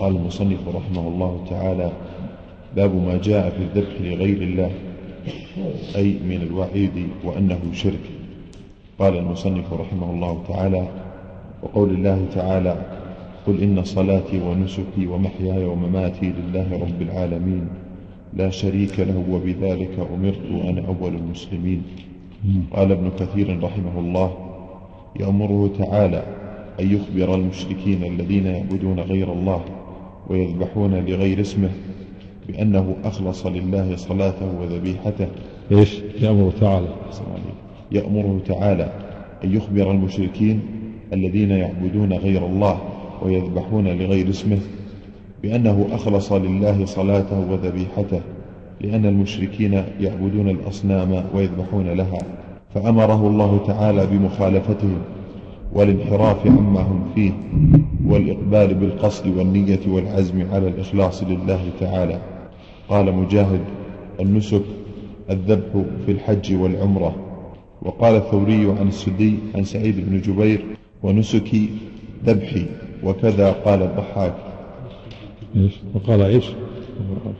قال المصنف رحمه الله تعالى باب ما جاء في الذبح لغير الله أي من الوعيد وأنه شرك. قال المصنف رحمه الله تعالى وقول الله تعالى قل إن صلاتي ونسكي ومحياي ومماتي لله رب العالمين لا شريك له وبذلك أمرت وأنا أول المسلمين. قال ابن كثير رحمه الله يأمره تعالى أن يخبر المشركين الذين يعبدون غير الله ويذبحون لغير اسمه بأنه أخلص لله صلاته وذبيحته. إيش؟ يأمر تعالى. يأمره تعالى أن يخبر المشركين الذين يعبدون غير الله ويذبحون لغير اسمه بأنه أخلص لله صلاته وذبيحته لأن المشركين يعبدون الأصنام ويذبحون لها. فأمره الله تعالى بمخالفتهم. والانحراف عما هم فيه والإقبال بالقصد والنية والعزم على الإخلاص لله تعالى. قال مجاهد النسك الذبح في الحج والعمرة. وقال الثوري عن السدي عن سعيد بن جبير ونسكي ذبحي وكذا قال الضحاك. إيش؟ وقال إيش؟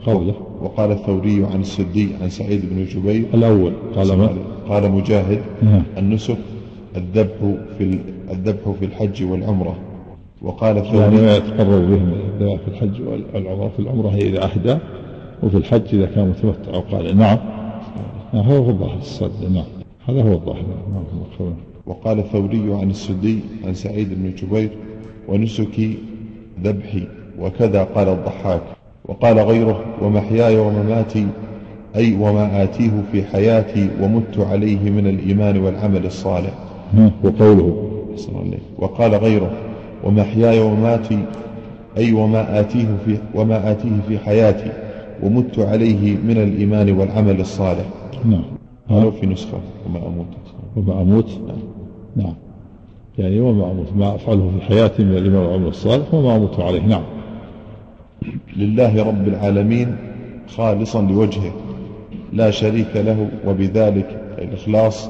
قوله. وقال الثوري عن السدي عن سعيد بن جبير. الأول قال ما؟ قال مجاهد نعم. النسك الذبح في الذبح في الحج والعمرة. وقال يعني الثوري ما يتقرب بهم في الحج والعمرة. في العمرة هي إذا أهدى وفي الحج إذا كان متمتع وقال نعم. نعم هو هو الظاهر الصد. نعم هذا هو الظاهر. نعم وقال الثوري عن السدي عن سعيد بن جبير ونسكي ذبحي وكذا قال الضحاك. وقال غيره ومحياي ومماتي أي وما آتيه في حياتي ومت عليه من الإيمان والعمل الصالح. وقوله وقال غيره ومحياي ومماتي أي وما آتيه في وما آتيه في حياتي ومت عليه من الإيمان والعمل الصالح. نعم. قالوا في نسخة وما أموت. وما أموت؟ نعم. نعم. يعني وما أموت ما أفعله في حياتي من الإيمان والعمل الصالح وما أموت عليه. نعم. لله رب العالمين خالصا لوجهه لا شريك له وبذلك الإخلاص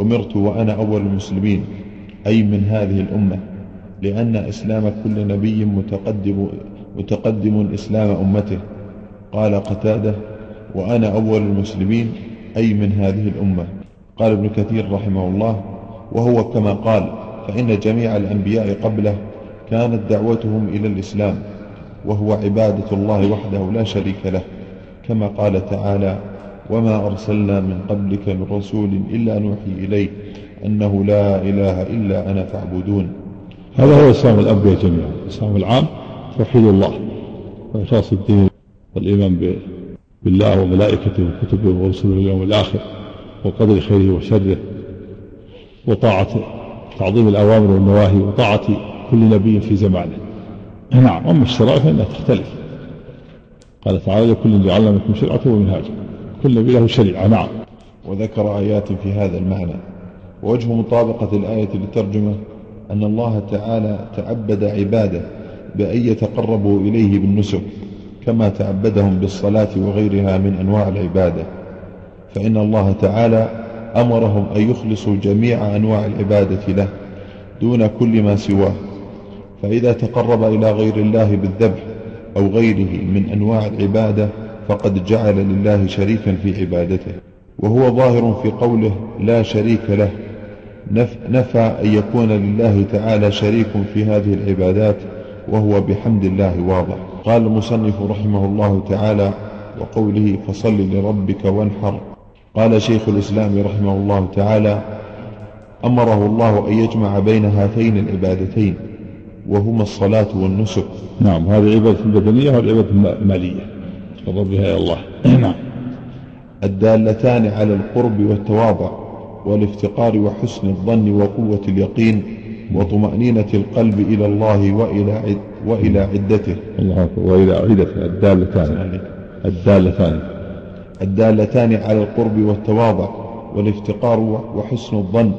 أمرت وأنا أول المسلمين أي من هذه الأمة لأن إسلام كل نبي متقدم, متقدم إسلام أمته. قال قتادة وأنا أول المسلمين أي من هذه الأمة. قال ابن كثير رحمه الله وهو كما قال فإن جميع الأنبياء قبله كانت دعوتهم إلى الإسلام وهو عبادة الله وحده لا شريك له كما قال تعالى وما أرسلنا من قبلك من رسول إلا نوحي إليه أنه لا إله إلا أنا فاعبدون هذا هو إسلام الأنبياء جميعا الإسلام العام توحيد الله وإخلاص الدين والإيمان بالله وملائكته وكتبه ورسله اليوم الآخر وقدر خيره وشره وطاعة تعظيم الأوامر والنواهي وطاعة كل نبي في زمانه. نعم أما الشرائع فإنها تختلف. قال تعالى لكل جعلنا منكم شرعة ومنهاجا. كل نبي له شريعة نعم. وذكر آيات في هذا المعنى. ووجه مطابقة الآية للترجمة أن الله تعالى تعبد عباده بأن يتقربوا إليه بالنسك كما تعبدهم بالصلاة وغيرها من أنواع العبادة. فإن الله تعالى أمرهم أن يخلصوا جميع أنواع العبادة له دون كل ما سواه. فإذا تقرب إلى غير الله بالذبح أو غيره من أنواع العبادة فقد جعل لله شريكا في عبادته وهو ظاهر في قوله لا شريك له. نفى أن يكون لله تعالى شريك في هذه العبادات وهو بحمد الله واضح. قال المصنف رحمه الله تعالى وقوله فصل لربك وانحر. قال شيخ الإسلام رحمه الله تعالى أمره الله أن يجمع بين هاتين العبادتين وهما الصلاة والنسك. نعم هذه العبادة البدنية والعبادة المالية تقرب بها إلى الله. نعم. الدالتان على القرب والتواضع والافتقار وحسن الظن وقوة اليقين وطمأنينة القلب إلى الله وإلى عد وإلى عدته. الله وإلى عدته. الدالتان. الدالتان. الدالتان على القرب والتواضع والافتقار وحسن الظن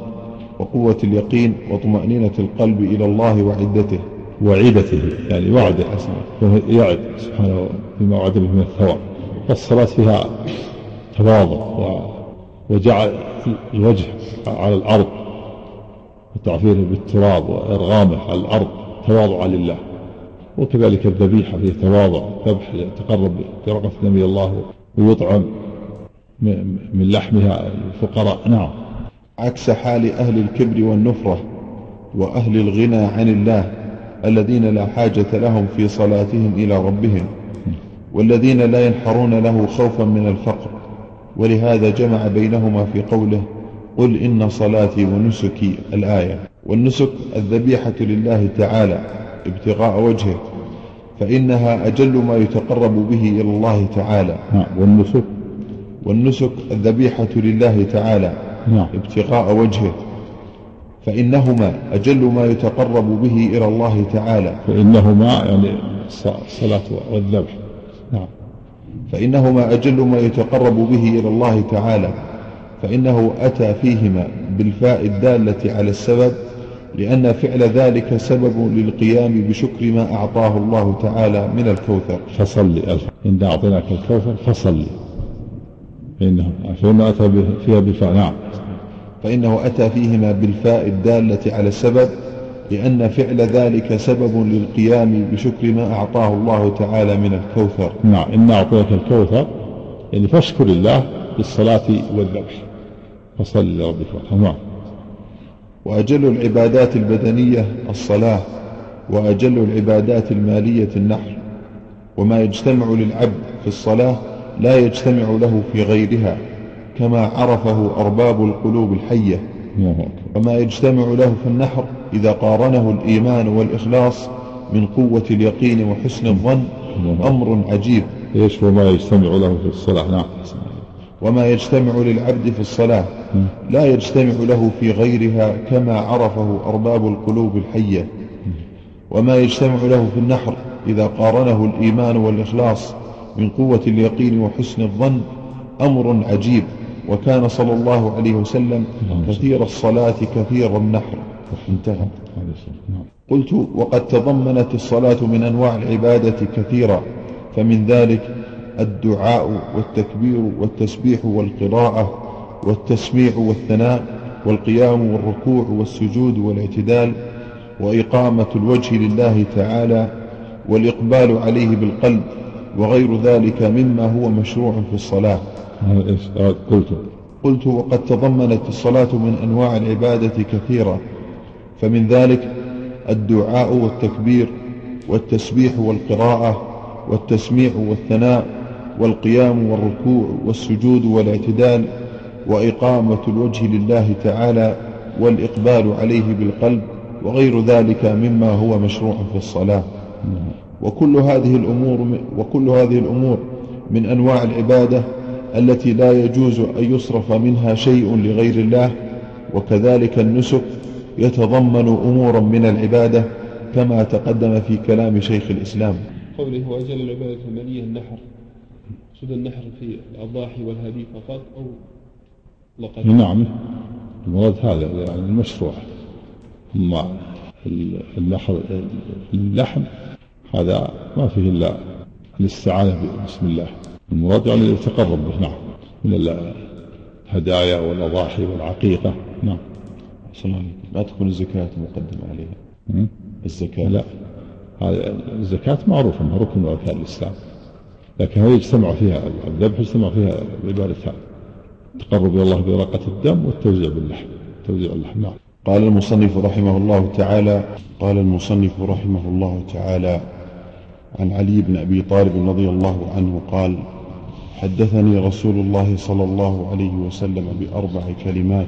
وقوة اليقين وطمأنينة القلب إلى الله وعدته. وعدته يعني وعده يعد سبحانه بما وعد به من الثواب. والصلاة فيها تواضع وجعل الوجه على الأرض وتعفيره بالتراب وإرغامه على الأرض تواضعا لله. وكذلك الذبيحة فيه تواضع ذبح يتقرب برقة نبي الله ويطعم من لحمها الفقراء. نعم. عكس حال أهل الكبر والنفرة وأهل الغنى عن الله. الذين لا حاجة لهم في صلاتهم إلى ربهم والذين لا ينحرون له خوفا من الفقر. ولهذا جمع بينهما في قوله قل إن صلاتي ونسكي الآية. والنسك الذبيحة لله تعالى ابتغاء وجهه فإنها أجل ما يتقرب به إلى الله تعالى. نعم. والنسك؟ والنسك الذبيحة لله تعالى نعم. ابتغاء وجهه. فإنهما أجل ما يتقرب به إلى الله تعالى. فإنهما يعني الصلاة والذبح. نعم. فإنهما أجل ما يتقرب به إلى الله تعالى. فإنه أتى فيهما بالفاء الدالة على السبب لأن فعل ذلك سبب للقيام بشكر ما أعطاه الله تعالى من الكوثر. فصل إن أعطيناك الكوثر فصل فإنه فإنه أتى فيها بفاء نعم. فإنه أتى فيهما بالفاء الدالة على السبب لأن فعل ذلك سبب للقيام بشكر ما أعطاه الله تعالى من الكوثر. نعم إن أعطيك الكوثر يعني فاشكر الله بالصلاة والذبح. فصل لربك نعم. وأجل العبادات البدنية الصلاة وأجل العبادات المالية النحر. وما يجتمع للعبد في الصلاة لا يجتمع له في غيرها. كما عرفه أرباب القلوب الحية. وما يجتمع له في النحر إذا قارنه الإيمان والإخلاص من قوة اليقين وحسن الظن أمر عجيب. إيش وما يجتمع له في الصلاة؟ نعم. وما يجتمع للعبد في الصلاة لا يجتمع له في غيرها كما عرفه أرباب القلوب الحية. وما يجتمع له في النحر إذا قارنه الإيمان والإخلاص من قوة اليقين وحسن الظن أمر عجيب. وكان صلى الله عليه وسلم كثير الصلاة كثير النحر. انتهى. قلت وقد تضمنت الصلاة من أنواع العبادة كثيرا فمن ذلك الدعاء والتكبير والتسبيح والقراءة والتسميع والثناء والقيام والركوع والسجود والاعتدال وإقامة الوجه لله تعالى والإقبال عليه بالقلب وغير ذلك مما هو مشروع في الصلاة. قلت. قلت وقد تضمنت الصلاة من أنواع العبادة كثيرة فمن ذلك الدعاء والتكبير والتسبيح والقراءة والتسميع والثناء والقيام والركوع والسجود والاعتدال وإقامة الوجه لله تعالى والإقبال عليه بالقلب وغير ذلك مما هو مشروع في الصلاة. وكل هذه الأمور وكل هذه الأمور من أنواع العبادة التي لا يجوز أن يصرف منها شيء لغير الله وكذلك النسك يتضمن أمورا من العبادة كما تقدم في كلام شيخ الإسلام. قوله وأجل العبادة المالية النحر سد النحر في الأضاحي والهدي فقط أو لقد نعم المراد هذا يعني المشروع. أما النحر اللحم هذا ما فيه إلا الاستعانة بسم الله. المراد يعني يتقرب به نعم. من الهدايا والأضاحي والعقيقة. نعم. لا تكون الزكاة مقدمة عليها. الزكاة. لا. هذه الزكاة معروفة أنها ركن من أركان الإسلام. لكن هذه يجتمع فيها الذبح يجتمع فيها العبادتان التقرب إلى الله برقة الدم والتوزيع باللحم. توزيع اللحم نعم. قال المصنف رحمه الله تعالى قال المصنف رحمه الله تعالى عن علي بن أبي طالب رضي الله عنه قال حدثني رسول الله صلى الله عليه وسلم بأربع كلمات.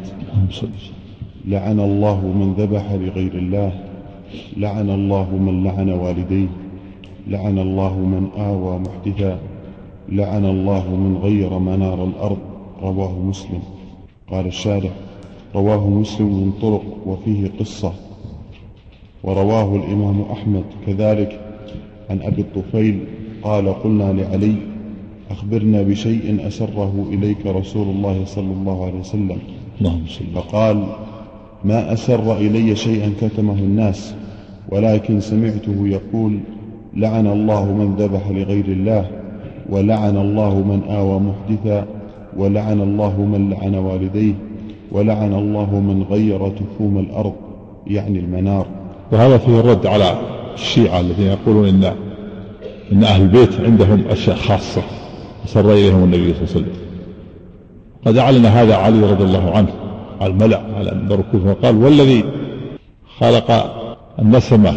لعن الله من ذبح لغير الله. لعن الله من لعن والديه. لعن الله من آوى محدثا. لعن الله من غير منار الأرض. رواه مسلم. قال الشارع رواه مسلم من طرق وفيه قصة. ورواه الإمام أحمد كذلك. عن أبي الطفيل قال قلنا لعلي أخبرنا بشيء أسره إليك رسول الله صلى الله عليه وسلم. فقال ما أسر إلي شيئا كتمه الناس ولكن سمعته يقول لعن الله من ذبح لغير الله ولعن الله من آوى محدثا ولعن الله من لعن والديه ولعن الله من غير تفوم الأرض يعني المنار. وهذا فيه الرد على الشيعة الذين يقولون إن إن أهل البيت عندهم أشياء خاصة. سر إليهم النبي صلى الله عليه وسلم. قد أعلن هذا علي رضي الله عنه على الملأ على الكوفة. وقال والذي خلق النسمة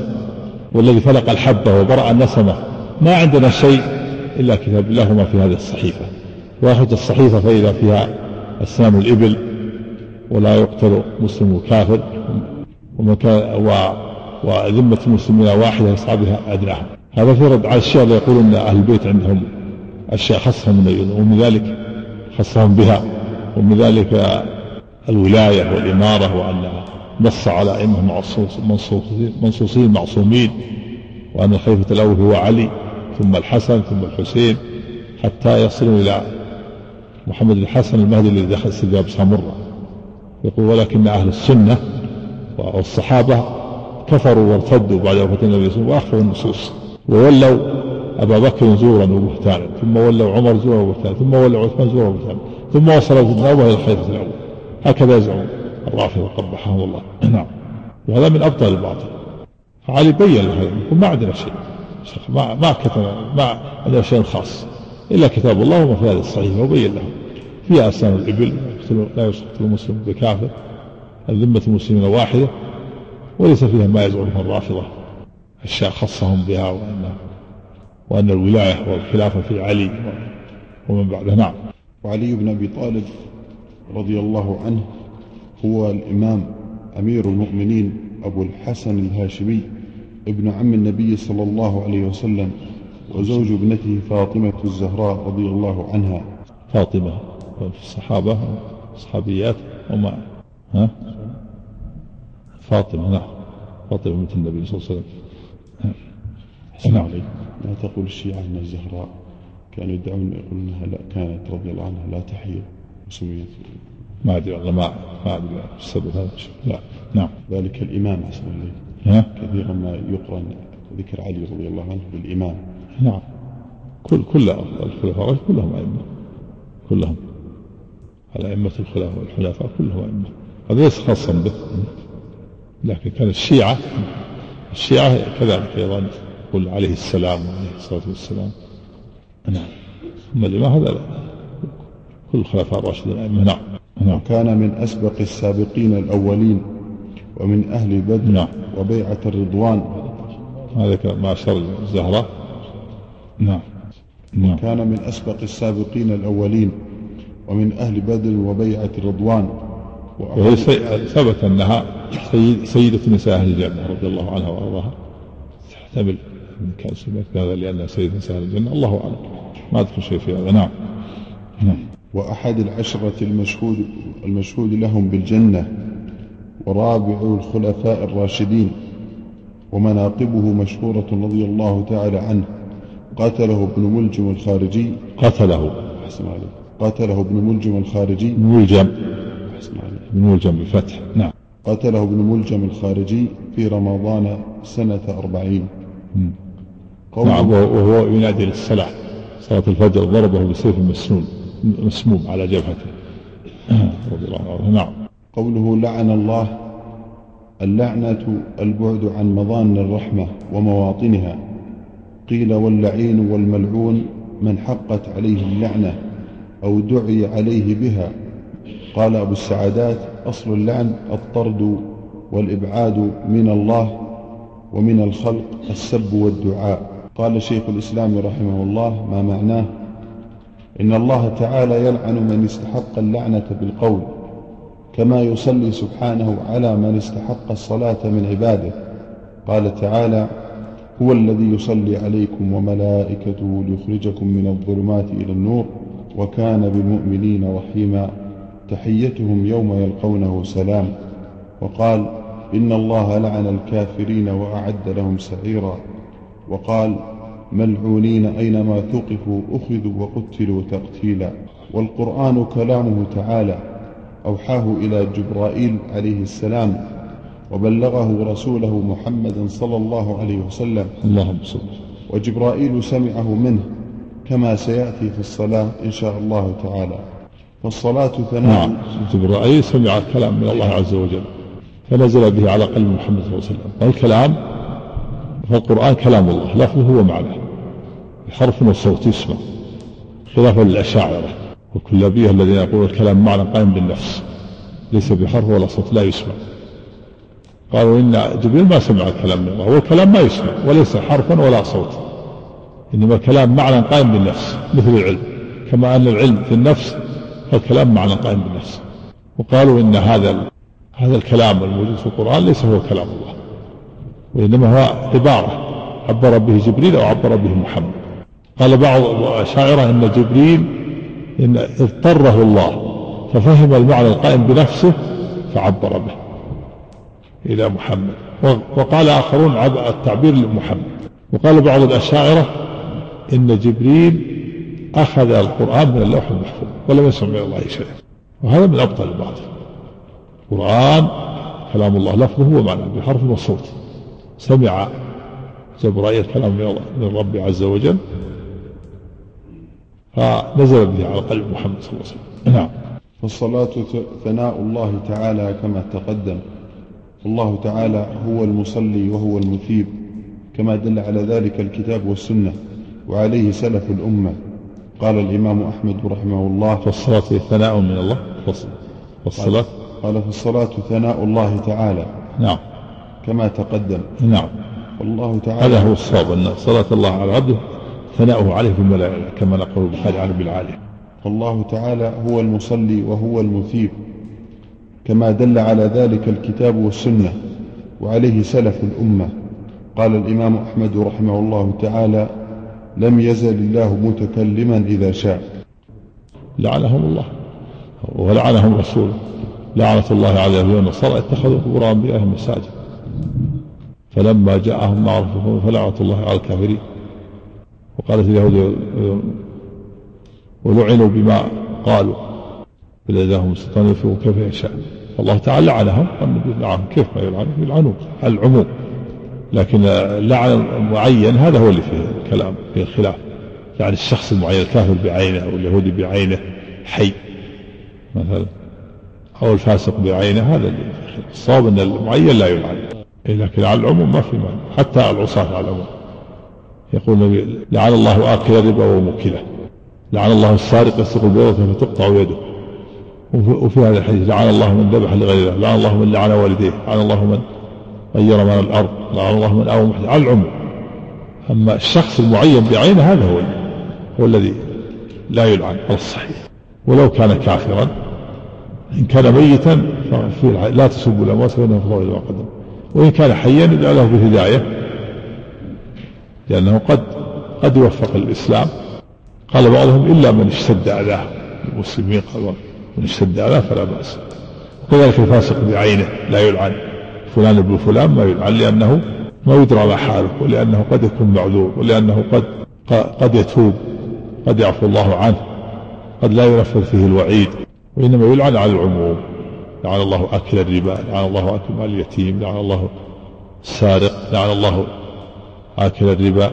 والذي فلق الحبة وبرأ النسمة ما عندنا شيء إلا كتاب الله وما في هذه الصحيفة. وأخذ الصحيفة فإذا فيها أسنان الإبل ولا يقتل مسلم كافر وذمة المسلمين واحدة يسعى بها أدناهم هذا في رد على الشيعة اللي يقولون أهل البيت عندهم أشياء خاصة من ومن ذلك خصهم بها ومن ذلك الولاية والإمارة وأن نص على أئمة منصوصين معصومين وأن الخليفة الأول هو علي ثم الحسن ثم الحسين حتى يصلوا إلى محمد الحسن المهدي الذي دخل سجاب سامرة يقول ولكن أهل السنة والصحابة كفروا وارتدوا بعد وفاة النبي صلى الله عليه وسلم وأخفوا النصوص وولوا أبا بكر زورا وبهتانا ثم ولوا عمر زورا وبهتانا ثم ولوا عثمان زورا وبهتانا ثم وصل سيدنا أبو إلى الخليفة الأول. هكذا يزعم الرافضة قبحهم الله. نعم. وهذا من أبطال الباطل. فعلي بين له هذا ما عندنا شيء. ما ما كتب ما عندنا شيء خاص. إلا كتاب الله وما في هذه الصحيفة وبين لهم فيها أسنان الإبل لا يسقط المسلم بكافر الذمة المسلمين واحدة وليس فيها ما يزعمه الرافضة. أشياء خصهم بها وأن وأن الولاية والخلافة في علي ومن بعده. نعم. وعلي بن أبي طالب رضي الله عنه هو الإمام أمير المؤمنين أبو الحسن الهاشمي ابن عم النبي صلى الله عليه وسلم وزوج ابنته فاطمة الزهراء رضي الله عنها. فاطمة في الصحابة صحابيات وما ها؟ فاطمة نعم. فاطمة بنت النبي صلى الله عليه وسلم. نعم. لا تقول الشيعة أن الزهراء كانوا يدعون يقولون أنها لا كانت رضي الله عنها لا تحية وسميت. ما أدري والله ما ما أدري السبب هذا لا. نعم. ذلك الإمام أحسن ها؟ كثيرا ما يقرن ذكر علي رضي الله عنه بالإمام. نعم. كل كل الخلفاء كلهم أئمة. كلهم. الأئمة الخلفاء والحلفاء كلهم أئمة. هذا ليس خاصا به. لكن كان الشيعة الشيعة كذلك أيضا. يقول عليه السلام عليه الصلاة والسلام. نعم. ثم الإمام هذا لا. كل الخلفاء الراشدين نعم. نعم. كان من أسبق السابقين الأولين ومن أهل بدر نعم. وبيعة الرضوان. هذا ما أشار الزهراء. نعم. نعم. كان من أسبق السابقين الأولين ومن أهل بدر وبيعة الرضوان. وهي ثبت أنها سيد سيدة نساء أهل الجنة رضي الله عنها وأرضاها. تحتمل كان سمعت هذا لأنها سيدة نساء أهل الجنة. الله أعلم. ما أذكر شيء في هذا نعم. نعم. وأحد العشرة المشهود المشهود لهم بالجنة ورابع الخلفاء الراشدين ومناقبه مشهورة رضي الله تعالى عنه. قتله ابن ملجم الخارجي. قتله أحسن عليك. قتله ابن ملجم الخارجي. ملجم. أحسن عليك. ملجم بالفتح. نعم. قتله ابن ملجم الخارجي في رمضان سنة أربعين. نعم. وهو ينادي للصلاة. صلاة الفجر ضربه بسيف مسنون مسموم على جبهته. رضي الله عنه. نعم. قوله لعن الله اللعنة البعد عن مظان الرحمة ومواطنها. قيل واللعين والملعون من حقت عليه اللعنة أو دعي عليه بها. قال أبو السعادات أصل اللعن الطرد والإبعاد من الله ومن الخلق السب والدعاء. قال شيخ الإسلام رحمه الله ما معناه؟ إن الله تعالى يلعن من استحق اللعنة بالقول كما يصلي سبحانه على من استحق الصلاة من عباده. قال تعالى هو الذي يصلي عليكم وملائكته ليخرجكم من الظلمات إلى النور وكان بالمؤمنين رحيما تحيتهم يوم يلقونه سلام. وقال إن الله لعن الكافرين وأعد لهم سعيرا. وقال ملعونين أينما ثقفوا أخذوا وقتلوا تقتيلا. والقرآن كلامه تعالى أوحاه إلى جبرائيل عليه السلام وبلغه رسوله محمد صلى الله عليه وسلم. اللهم صل وجبرائيل سمعه منه كما سيأتي في الصلاة إن شاء الله تعالى. فالصلاة ثناء. نعم. جبرائيل سمع كلام من الله عز وجل فنزل به على قلب محمد صلى الله عليه وسلم. والكلام فالقرآن كلام الله لفظه ومعناه. بحرف وصوت يسمع خلافا للأشاعرة والكلابية الذين يقولون الكلام معنى قائم بالنفس ليس بحرف ولا صوت لا يسمع. قالوا إن جبريل ما سمع الكلام من الله هو الكلام ما يسمع وليس حرفا ولا صوت إنما الكلام معنى قائم بالنفس مثل العلم. كما أن العلم في النفس فالكلام معنى قائم بالنفس. وقالوا إن هذا هذا الكلام الموجود في القرآن ليس هو كلام الله وإنما هو عبارة عبر به جبريل أو عبر به محمد. قال بعض الأشاعرة أن جبريل إن اضطره الله ففهم المعنى القائم بنفسه فعبر به إلى محمد. وقال آخرون التعبير لمحمد. وقال بعض الأشاعرة إن جبريل أخذ القرآن من اللوح المحفوظ ولم يسمع من الله شيئا. وهذا من أبطل الباطل القرآن كلام الله لفظه ومعنى بحرف وصوت. سمع جبرائيل كلام من الله من رب عز وجل فنزل به على قلب محمد صلى الله عليه وسلم. نعم. فالصلاة ثناء الله تعالى كما تقدم. الله تعالى هو المصلي وهو المثيب كما دل على ذلك الكتاب والسنة وعليه سلف الأمة. قال الإمام أحمد رحمه الله. فالصلاة ثناء من الله. والصلاة قال فالصلاة ثناء الله تعالى. نعم. كما تقدم. نعم. والله تعالى هذا هو الصواب أن صلاة الله على عبده ثناؤه عليه في الملائكة كما نقول البخاري عن ابن العالي والله تعالى هو المصلي وهو المثيب كما دل على ذلك الكتاب والسنة وعليه سلف الأمة. قال الإمام أحمد رحمه الله تعالى لم يزل الله متكلما إذا شاء. لعنهم الله ولعنهم رسوله لعنة الله على اليهود والنصارى اتخذوا قبور أنبيائهم مساجد. فلما جاءهم ما عرفوا فلعنة الله على الكافرين. وقالت اليهود ولعنوا بما قالوا. بل إذا سلطان كيف يشاء. الله تعالى لعنهم. والنبي لعنهم كيف ما يلعنون؟ يلعنون على العموم. لكن اللعن المعين هذا هو اللي فيه الكلام فيه الخلاف. يعني الشخص المعين الكافر بعينه أو اليهودي بعينه حي. مثلا. أو الفاسق بعينه هذا اللي الصواب أن المعين لا يلعن. إيه، لكن على العموم ما في معنى حتى العصاة على العموم. يقول النبي لعن الله آكل الربا وموكله. لعن الله السارق يسرق البيضة فتقطع يده. وفي هذا الحديث لعن الله من ذبح لغير الله لعن الله من لعن والديه. لعن الله من غير من الأرض. لعن الله من أو محدث على العموم. أما الشخص المعين بعينه هذا هو هو الذي لا يلعن. على الصحيح. ولو كان كافرا إن كان ميتا ففي لا تسبوا الأموات فإنه فضل ما قدم. وإن كان حيا ادعى له بالهداية. لأنه قد قد يوفق الإسلام. قال بعضهم إلا من اشتد أذاه المسلمين قالوا من اشتد أذاه فلا بأس. وكذلك الفاسق بعينه لا يلعن. فلان ابن فلان ما يلعن لأنه ما يدرى ما حاله ولأنه قد يكون معذور ولأنه قد قد يتوب قد يعفو الله عنه قد لا ينفذ فيه الوعيد. وإنما يلعن على العموم. لعن الله أكل الربا لعن الله أكل مال اليتيم لعن الله السارق لعن الله آكل الربا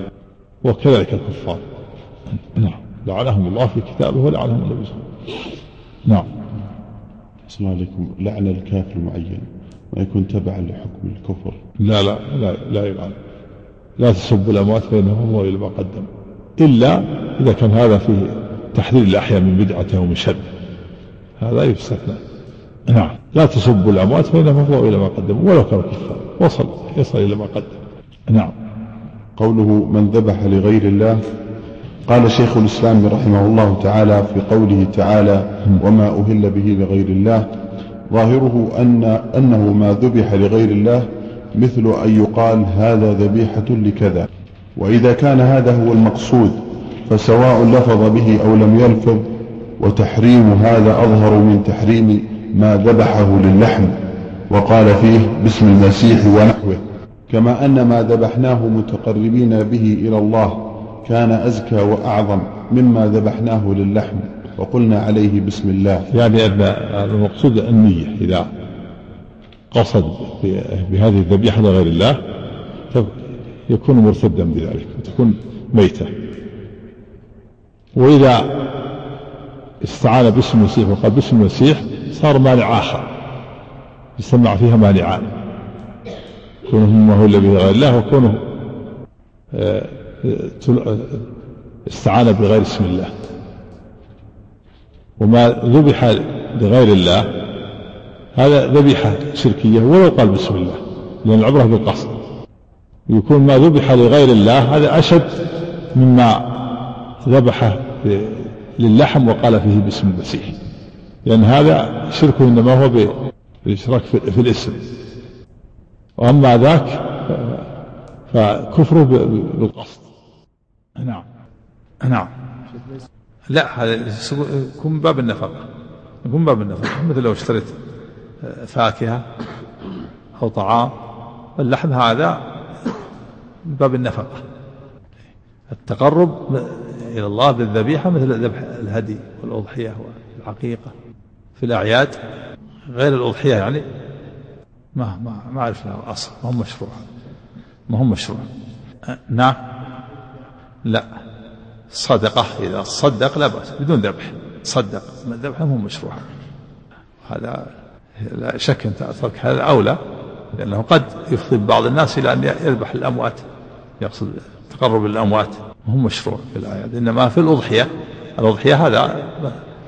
وكذلك الكفار. نعم. لعنهم الله في كتابه ولعنهم النبي صلى الله عليه وسلم. نعم. السلام عليكم. لعن الكافر المعين ما يكون تبعا لحكم الكفر. لا لا لا لا يلعن. لا تسبوا الأموات فإنهم هو إلى ما قدم. إلا إذا كان هذا فيه تحذير الأحياء من بدعته ومن شر. هذا يستثنى نعم. لا تسبوا الأموات فإنهم هو إلى ما قدموا ولو كانوا كفار وصل يصل إلى ما قدم. نعم. قوله من ذبح لغير الله قال شيخ الإسلام رحمه الله تعالى في قوله تعالى وما أهل به لغير الله ظاهره أن أنه ما ذبح لغير الله مثل أن يقال هذا ذبيحة لكذا وإذا كان هذا هو المقصود فسواء لفظ به أو لم يلفظ وتحريم هذا أظهر من تحريم ما ذبحه للحم وقال فيه باسم المسيح ونحوه كما أن ما ذبحناه متقربين به إلى الله كان أزكى وأعظم مما ذبحناه للحم وقلنا عليه بسم الله. يعني أن المقصود النية إذا قصد بهذه الذبيحة لغير الله يكون مرتدا بذلك وتكون ميتة. وإذا استعان باسم المسيح وقال باسم المسيح صار مانع آخر يسمع فيها مانعان. كونه هو الذي غير الله وكونه آه، استعان بغير اسم الله. وما ذبح لغير الله هذا ذبيحة شركية ولو قال بسم الله لأن العبرة بالقصد. يكون ما ذبح لغير الله هذا أشد مما ذبح للحم وقال فيه باسم المسيح. لأن هذا شركه إنما هو بالإشراك في الاسم. وأما ذاك فكفره بالقصد. نعم. نعم. لا هذا يكون باب النفقة يكون باب النفقة مثل لو اشتريت فاكهة أو طعام. اللحم هذا من باب النفقة التقرب إلى الله بالذبيحة مثل ذبح الهدي والأضحية والعقيقة في الأعياد. غير الأضحية يعني ما ما ما أعرف له أصل ما هم مشروع. ما هم مشروع. نعم. لا. صدقة إذا صدق لا بأس بدون ذبح. صدق. الذبح مو مشروع. هذا لا شك أن ترك هذا أولى لأنه قد يفضي بعض الناس إلى أن يذبح الأموات يقصد تقرب الأموات. هم مشروع في الآيات إنما في الأضحية. الأضحية هذا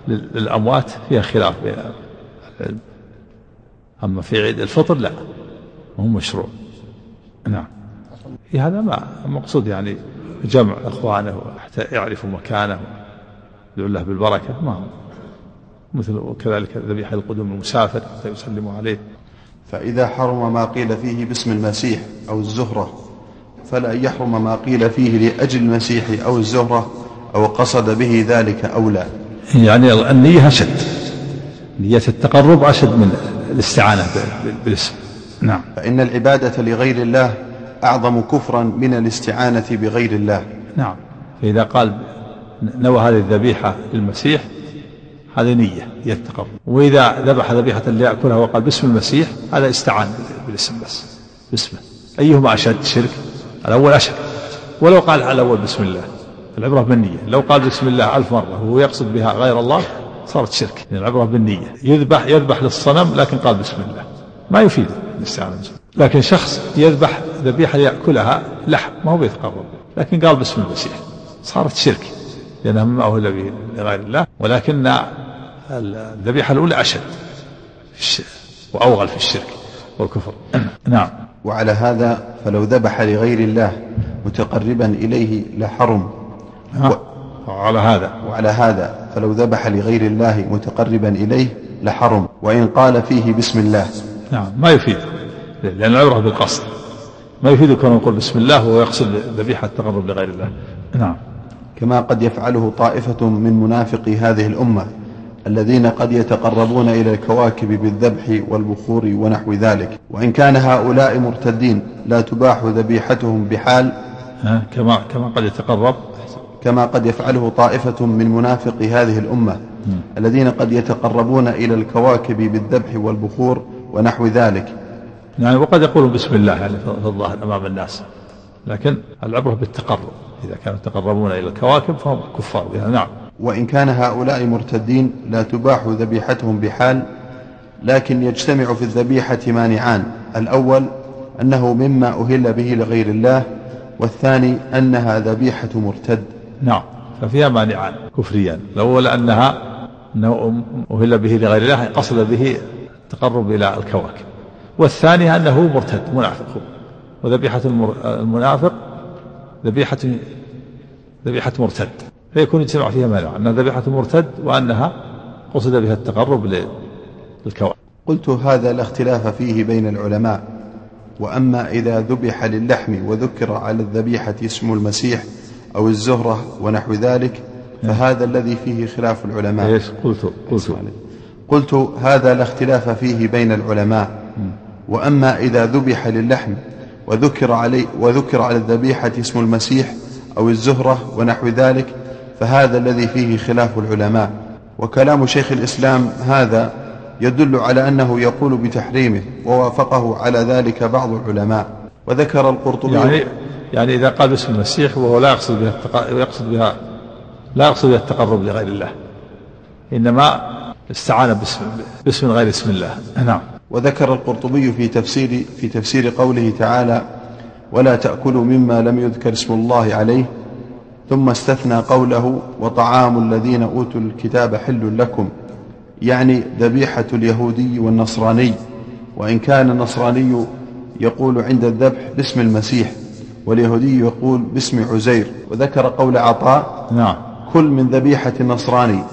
للأموات فيها خلاف بين العلم أما في عيد الفطر لا هم مشروع. نعم. في هذا ما مقصود يعني جمع إخوانه حتى يعرفوا مكانه يدعو له بالبركة ما هو. مثل وكذلك ذبيحة القدوم المسافر حتى يسلموا عليه. فإذا حرم ما قيل فيه باسم المسيح أو الزهرة فلا يحرم ما قيل فيه لأجل المسيح أو الزهرة أو قصد به ذلك أو لا. يعني النية أشد نية التقرب أشد من الاستعانة بالاسم. نعم. فإن العبادة لغير الله أعظم كفرا من الاستعانة بغير الله. نعم. فإذا قال نوى هذه الذبيحة للمسيح هذه نية هي التقرب وإذا ذبح ذبيحة ليأكلها وقال باسم المسيح هذا استعان بالاسم بس. باسمه. أيهما أشد؟ شرك. الأول أشد. ولو قال على الأول بسم الله. العبرة بالنية. لو قال بسم الله ألف مرة وهو يقصد بها غير الله صارت شرك. يعني العبرة بالنية. يذبح يذبح للصنم لكن قال بسم الله. ما يفيد الاستعانة لكن شخص يذبح ذبيحة ليأكلها لحم ما هو بيتقرب لكن قال بسم المسيح صارت شرك. لأنها ما أهل به لغير الله. ولكن الذبيحة الأولى أشد وأوغل في الشرك والكفر. نعم. وعلى هذا فلو ذبح لغير الله متقربا إليه لحرم. و... وعلى هذا. وعلى هذا فلو ذبح لغير الله متقربا إليه لحرم. وإن قال فيه بسم الله. نعم ما يفيد. لأن العبرة بالقصد. ما يفيد كونه يقول بسم الله وهو يقصد ذبيحة التقرب لغير الله. نعم. كما قد يفعله طائفة من منافقي هذه الأمة الذين قد يتقربون إلى الكواكب بالذبح والبخور ونحو ذلك. وإن كان هؤلاء مرتدين لا تباح ذبيحتهم بحال. كما كما قد يتقرب. كما قد يفعله طائفة من منافق هذه الأمة الذين قد يتقربون إلى الكواكب بالذبح والبخور ونحو ذلك. يعني وقد يقولون بسم الله يعني في الظاهر أمام الناس. لكن العبرة بالتقرب إذا كانوا يتقربون إلى الكواكب فهم كفار بها. نعم. وإن كان هؤلاء مرتدين لا تباح ذبيحتهم بحال لكن يجتمع في الذبيحة مانعان. الأول أنه مما أهل به لغير الله والثاني أنها ذبيحة مرتد. نعم. ففيها مانعان كفريان الأول أنها أنه أهل به لغير الله قصد به التقرب إلى الكواكب. والثاني أنه مرتد منافق. وذبيحة المنافق ذبيحة ذبيحة مرتد. فيكون اجتماع فيها مانع أنها ذبيحة مرتد وأنها قصد بها التقرب للكواكب. قلت هذا لا اختلاف فيه بين العلماء. وأما إذا ذبح للحم وذكر على الذبيحة اسم المسيح أو الزهرة ونحو ذلك فهذا الذي فيه خلاف العلماء. إيش؟ قلت قلت. قلت هذا لا اختلاف فيه بين العلماء. وأما إذا ذبح للحم وذكر علي وذكر على الذبيحة اسم المسيح أو الزهرة ونحو ذلك فهذا الذي فيه خلاف العلماء. وكلام شيخ الإسلام هذا يدل على أنه يقول بتحريمه ووافقه على ذلك بعض العلماء. وذكر القرطبي يعني يعني إذا قال باسم المسيح وهو لا يقصد بها يقصد بها لا يقصد بها التقرب لغير الله. إنما استعان باسم باسم غير اسم الله. نعم. وذكر القرطبي في تفسير في تفسير قوله تعالى ولا تأكلوا مما لم يذكر اسم الله عليه. ثم استثنى قوله وطعام الذين أوتوا الكتاب حل لكم. يعني ذبيحة اليهودي والنصراني. وإن كان النصراني يقول عند الذبح باسم المسيح. واليهودي يقول باسم عزير وذكر قول عطاء نعم. كل من ذبيحة النصراني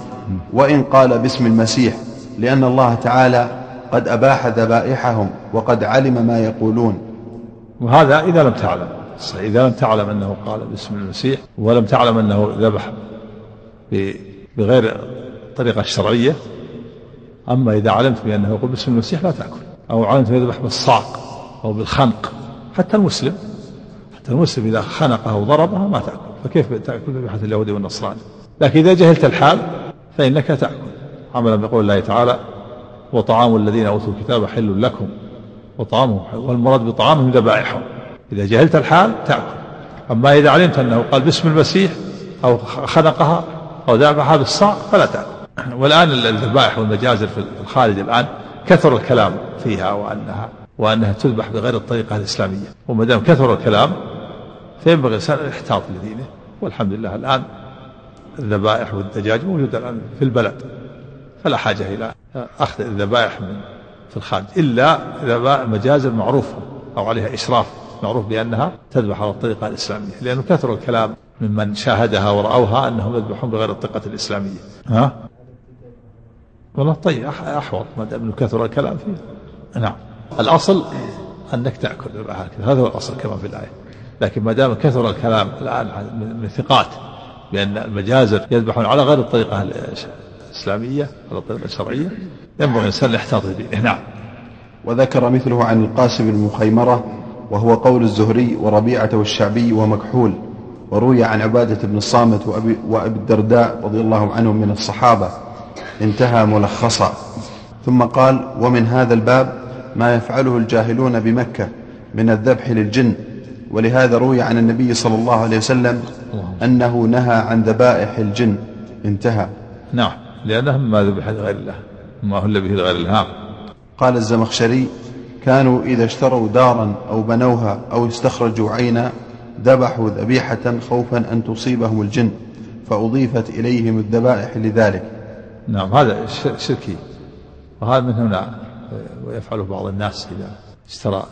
وإن قال باسم المسيح لأن الله تعالى قد أباح ذبائحهم وقد علم ما يقولون. وهذا إذا لم تعلم إذا لم تعلم أنه قال باسم المسيح ولم تعلم أنه ذبح بغير الطريقة الشرعية أما إذا علمت بأنه يقول باسم المسيح لا تأكل أو علمت يذبح بالصاق أو بالخنق حتى المسلم المسلم إذا خنقه أو ضربه ما تأكل. فكيف تأكل ذبيحة اليهودي والنصراني؟ لكن إذا جهلت الحال فإنك تأكل. عملا بقول الله تعالى وطعام الذين أوتوا الكتاب حل لكم. وطعامهم والمراد بطعامهم ذبائحهم. إذا جهلت الحال تأكل. أما إذا علمت أنه قال باسم المسيح أو خنقها أو ذبحها بالصاع فلا تأكل. والآن الذبائح والمجازر في الخارج الآن كثر الكلام فيها وأنها وأنها تذبح بغير الطريقة الإسلامية. وما دام كثر الكلام فينبغي الإنسان الاحتياط لدينه. والحمد لله الآن الذبائح والدجاج موجودة الآن في البلد. فلا حاجة إلى أخذ الذبائح من في الخارج. إلا ذبائح مجازر معروفة أو عليها إشراف معروف بأنها تذبح على الطريقة الإسلامية. لأنه كثر الكلام ممن شاهدها ورأوها أنهم يذبحون بغير الطريقة الإسلامية. ها؟ والله طيب أحوط. ما دام كثر الكلام فيه. نعم. الأصل أنك تأكل هكذا. هذا هو الأصل كما في الآية. لكن ما دام كثر الكلام الآن من ثقات بأن المجازر يذبحون على غير الطريقة الإسلامية على الطريقة الشرعية ينبغي الإنسان يحتاط بدينه نعم. وذكر مثله عن القاسم بن مخيمرة وهو قول الزهري وربيعة والشعبي ومكحول وروي عن عبادة بن الصامت وأبي, وأبي الدرداء رضي الله عنهم من الصحابة. انتهى ملخصا. ثم قال ومن هذا الباب ما يفعله الجاهلون بمكة من الذبح للجن ولهذا روي عن النبي صلى الله عليه وسلم أنه نهى عن ذبائح الجن. انتهى. نعم. لأنه ما ذبح لغير الله ما هل به لغير الله نعم. قال الزمخشري كانوا إذا اشتروا دارا أو بنوها أو استخرجوا عينا ذبحوا ذبيحة خوفا أن تصيبهم الجن فأضيفت إليهم الذبائح لذلك. نعم. هذا شركي. وهذا من هنا ويفعله بعض الناس إذا اشترى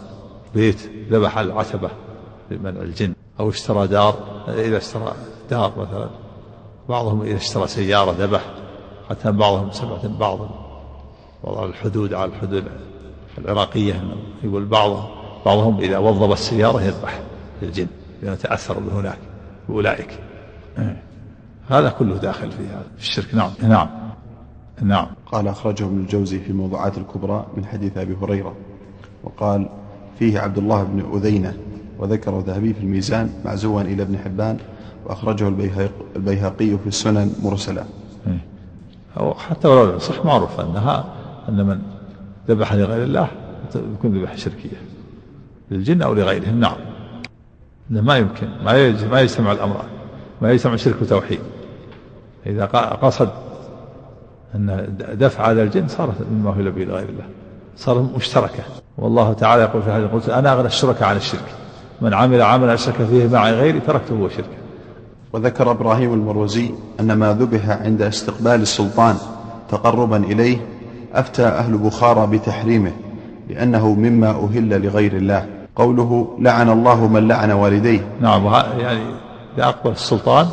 بيت ذبح العتبة. لمنع الجن أو اشترى دار إذا اشترى دار مثلا بعضهم إذا اشترى سيارة ذبح حتى بعضهم سمعت بعض بعض الحدود على الحدود العراقية يقول بعض بعضهم إذا وظب السيارة يذبح للجن لأنه تأثر بهناك بأولئك. هذا كله داخل في هذا الشرك. نعم نعم نعم. قال أخرجه ابن الجوزي في موضوعات الكبرى من حديث أبي هريرة وقال فيه عبد الله بن أذينة وذكر الذهبي في الميزان معزوا إلى ابن حبان وأخرجه البيهقي في السنن مرسلا. أو حتى ولو صح معروف أنها أن من ذبح لغير الله يكون ذبح شركية للجن أو لغيرهم. نعم. إنه ما يمكن ما ما يجتمع الأمران ما يجتمع شرك وتوحيد. إذا قصد أن دفع هذا الجن صارت مما هو لغير الله صارت مشتركة. والله تعالى يقول في هذه قلت أنا أغنى الشركاء عن الشرك. من عمل عملا أشرك فيه مع غيري تركته وشركه وذكر إبراهيم المروزي أن ما ذبح عند استقبال السلطان تقربا إليه أفتى أهل بخارى بتحريمه لأنه مما أهل لغير الله. قوله لعن الله من لعن والديه. نعم يعني إذا أقبل السلطان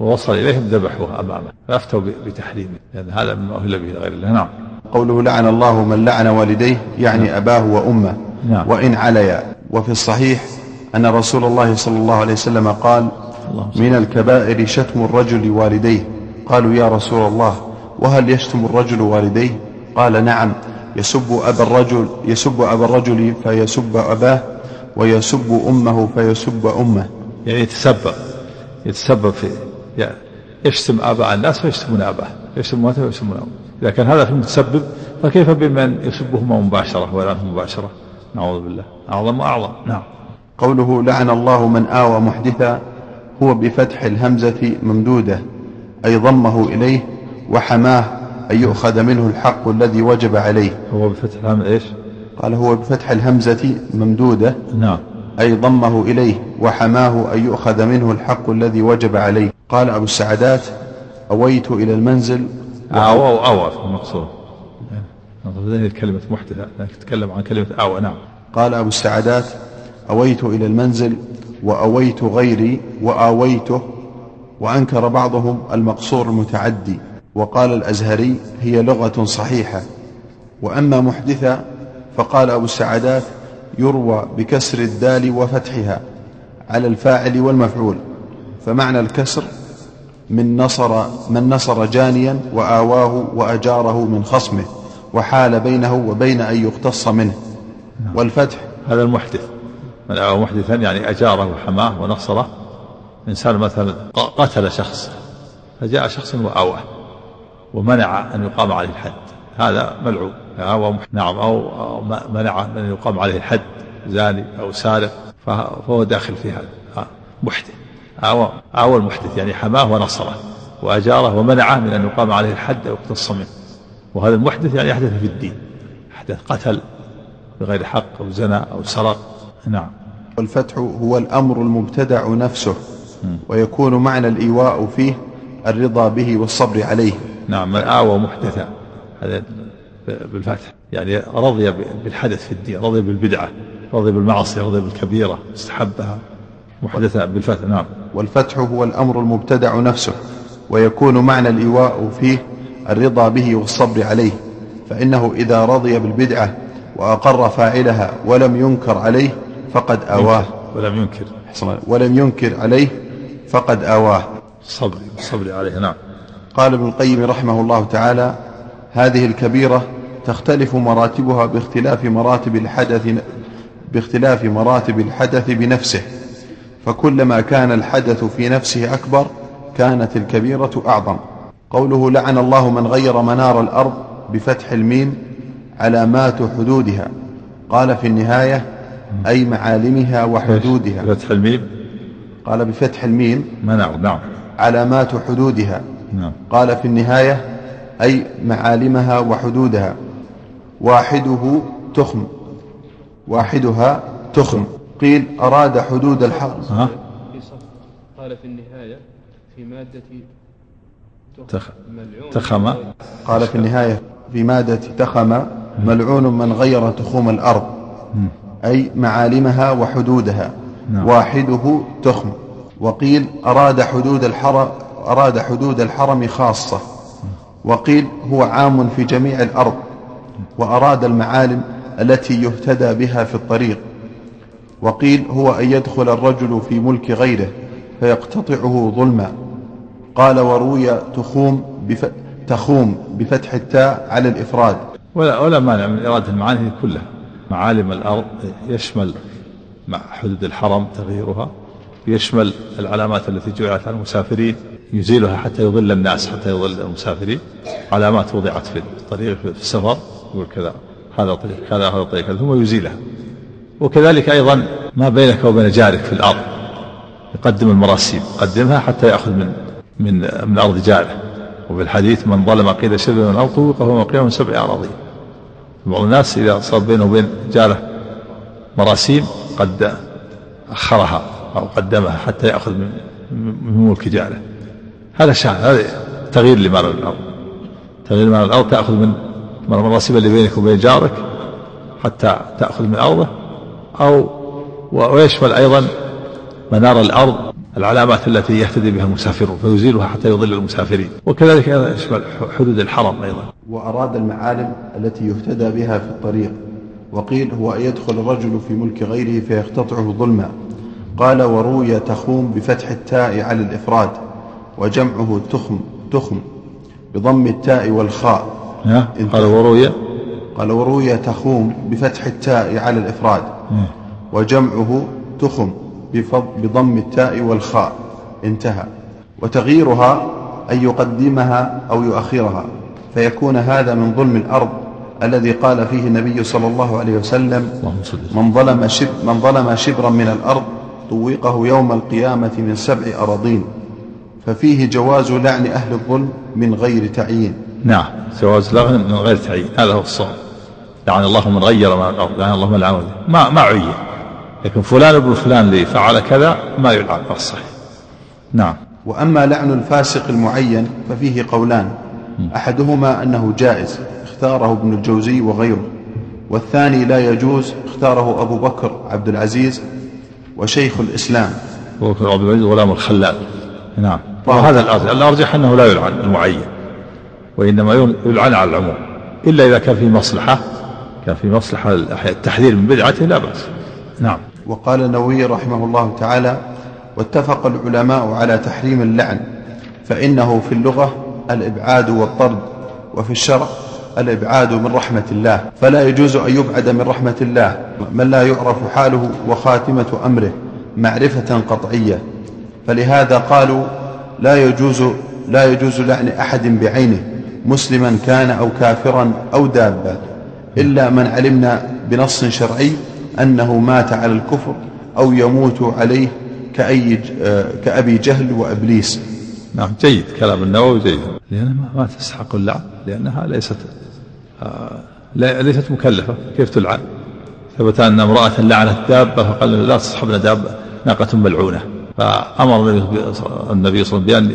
ووصل إليهم ذبحوه أمامه فأفتوا بتحريمه لأن هذا مما أهل به لغير الله. نعم. قوله لعن الله من لعن والديه يعني نعم. أباه وأمه. نعم. وإن عليا وفي الصحيح أن رسول الله صلى الله عليه وسلم قال من الكبائر شتم الرجل والديه قالوا يا رسول الله وهل يشتم الرجل والديه؟ قال نعم يسب أبا الرجل يسب أبا الرجل فيسب أباه ويسب أمه فيسب أمه. يعني يتسبب يتسبب في يعني يشتم آباء الناس فيشتمون أباه يشتم أمته ويشتمون أمه. إذا كان هذا في المتسبب فكيف بمن يسبهما مباشرة ولا مباشرة؟ نعوذ بالله. أعظم وأعظم. نعم. قوله لعن الله من آوى محدثا هو بفتح الهمزة ممدودة أي ضمه إليه وحماه أن يؤخذ منه الحق الذي وجب عليه. هو بفتح الهمزة إيش؟ قال هو بفتح الهمزة ممدودة نعم. أي ضمه إليه وحماه أن يؤخذ منه الحق الذي وجب عليه. قال أبو السعدات أويت إلى المنزل. أو أو أو في المقصود هذه كلمة محدثة تتكلم عن كلمة أو نعم. قال أبو السعدات أويت إلى المنزل وأويت غيري وآويته وأنكر بعضهم المقصور المتعدي. وقال الأزهري هي لغة صحيحة. وأما محدثة فقال أبو السعدات يروى بكسر الدال وفتحها على الفاعل والمفعول. فمعنى الكسر من نصر من نصر جانيا وآواه وأجاره من خصمه. وحال بينه وبين أن يقتص منه. والفتح. هذا المحدث. من أو محدثا يعني أجاره وحماه ونصره. إنسان مثلا قتل شخص فجاء شخص وآواه ومنع أن يقام عليه الحد. هذا ملعون. أو نعم أو منع من يقام عليه الحد زاني أو سارق فهو داخل في هذا. محدث. أو أو المحدث يعني حماه ونصره وأجاره ومنعه من أن يقام عليه الحد أو يقتص منه. وهذا المحدث يعني أحدث في الدين أحدث قتل بغير حق أو زنى أو سرق. نعم. والفتح هو الأمر المبتدع نفسه ويكون معنى الإيواء فيه الرضا به والصبر عليه. نعم من آوى محدثا. هذا بالفتح. يعني رضي بالحدث في الدين رضي بالبدعة رضي بالمعصية رضي بالكبيرة استحبها. محدثا بالفتح نعم. والفتح هو الأمر المبتدع نفسه ويكون معنى الإيواء فيه الرضا به والصبر عليه فإنه إذا رضي بالبدعة وأقر فاعلها ولم ينكر عليه فقد آواه. ولم ينكر. ولم ينكر عليه فقد آواه. الصبر الصبر عليه نعم. قال ابن القيم رحمه الله تعالى هذه الكبيرة تختلف مراتبها باختلاف مراتب الحدث باختلاف مراتب الحدث بنفسه فكلما كان الحدث في نفسه أكبر كانت الكبيرة أعظم. قوله لعن الله من غير منار الأرض بفتح الميم علامات حدودها. قال في النهاية أي معالمها وحدودها. بفتح الميم؟ قال بفتح الميم منع نعم. علامات حدودها. نعم. قال في النهاية أي معالمها وحدودها. واحدة تخم. واحدها تخم. قيل أراد حدود الحق. ها؟ قال في النهاية في مادة تخ... تخم. قال في النهاية في مادة تخم ملعون من غير تخوم الأرض أي معالمها وحدودها. نعم. واحدة تخم. وقيل أراد حدود الحرم أراد حدود الحرم خاصة. وقيل هو عام في جميع الأرض. وأراد المعالم التي يهتدى بها في الطريق. وقيل هو أن يدخل الرجل في ملك غيره فيقتطعه ظلما. قال وروي تخوم بف... تخوم بفتح التاء على الإفراد. ولا ولا مانع من إرادة المعاني كلها. معالم الأرض يشمل مع حدود الحرم تغييرها يشمل العلامات التي جعلت على المسافرين يزيلها حتى يضل الناس حتى يضل المسافرين. علامات وضعت في الطريق في السفر يقول كذا هذا طريق كذا هذا طريق ثم يزيلها. وكذلك أيضا ما بينك وبين جارك في الأرض يقدم المراسيم قدمها حتى يأخذ من من من أرض جاره وفي الحديث من ظلم قيل شبر من الأرض طوقه يوم القيامة من سبع أراضين بعض الناس إذا صار بينه وبين جاره مراسيم قد أخرها أو قدمها حتى يأخذ من ملك جاره هذا شأن هذا تغيير لمال الأرض. تغيير لمال الأرض تأخذ من من المراسيم اللي بينك وبين جارك حتى تأخذ من أرضه. أو ويشمل أيضا منار الأرض العلامات التي يهتدي بها المسافرون فيزيلها حتى يضل المسافرين. وكذلك يشمل حدود الحرم أيضا. وأراد المعالم التي يهتدى بها في الطريق. وقيل هو أن يدخل الرجل في ملك غيره فيقتطعه ظلما. قال وروي تخوم بفتح التاء على الإفراد وجمعه تخم تخم بضم التاء والخاء. قال وروي. قال وروي تخوم بفتح التاء على الإفراد وجمعه تخم بضم التاء والخاء. انتهى. وتغييرها أن يقدمها أو يؤخرها. فيكون هذا من ظلم الأرض الذي قال فيه النبي صلى الله عليه وسلم من ظلم, شب من ظلم شبرا من الأرض طوقه يوم القيامة من سبع أراضين. ففيه جواز لعن أهل الظلم من غير تعيين. نعم جواز لعن من غير تعيين. هذا هو الصواب. لعن الله من غير ما الأرض لعن الله من العمد ما ما عين. لكن فلان ابن فلان لي فعل كذا ما يلعن على الصحيح. نعم. وأما لعن الفاسق المعين ففيه قولان. أحدهما أنه جائز اختاره ابن الجوزي وغيره. والثاني لا يجوز اختاره أبو بكر عبد العزيز وشيخ الإسلام. أبو بكر عبد العزيز غلام الخلال. نعم. وهذا الأرجح الأرجح أنه لا يلعن المعين وإنما يلعن على العموم. إلا إذا كان في مصلحة كان في مصلحة التحذير من بدعته لا بأس. نعم. وقال النووي رحمه الله تعالى واتفق العلماء على تحريم اللعن فإنه في اللغة الإبعاد والطرد وفي الشرع الإبعاد من رحمة الله. فلا يجوز أن يبعد من رحمة الله من لا يعرف حاله وخاتمة أمره معرفة قطعية. فلهذا قالوا لا يجوز لا يجوز لعن أحد بعينه مسلما كان أو كافرا أو دابا إلا من علمنا بنص شرعي أنه مات على الكفر أو يموت عليه كأي كأبي جهل وإبليس. نعم جيد كلام النووي جيد. لأنها ما تستحق اللعن لأنها ليست آه ليست مكلفة. كيف تلعن؟ ثبت أن امرأة لعنت دابة فقال لا تصحبنا دابة ناقة ملعونة. فأمر النبي صلى الله عليه وسلم بأن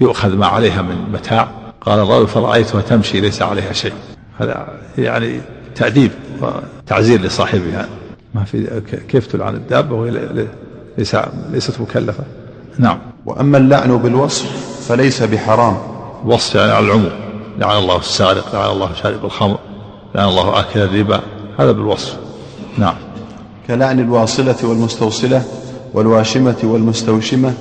يؤخذ ما عليها من متاع. قال الرجل فرأيتها تمشي ليس عليها شيء. هذا يعني تأديب. وتعزير لصاحبها. ما في كيف تلعن الدابة وهي ليس ليست مكلفة. نعم. وأما اللعن بالوصف فليس بحرام. وصف يعني على العموم. لعن الله السارق لعن الله شارب الخمر لعن الله آكل الربا. هذا بالوصف. نعم. كلعن الواصلة والمستوصلة والواشمة والمستوشمة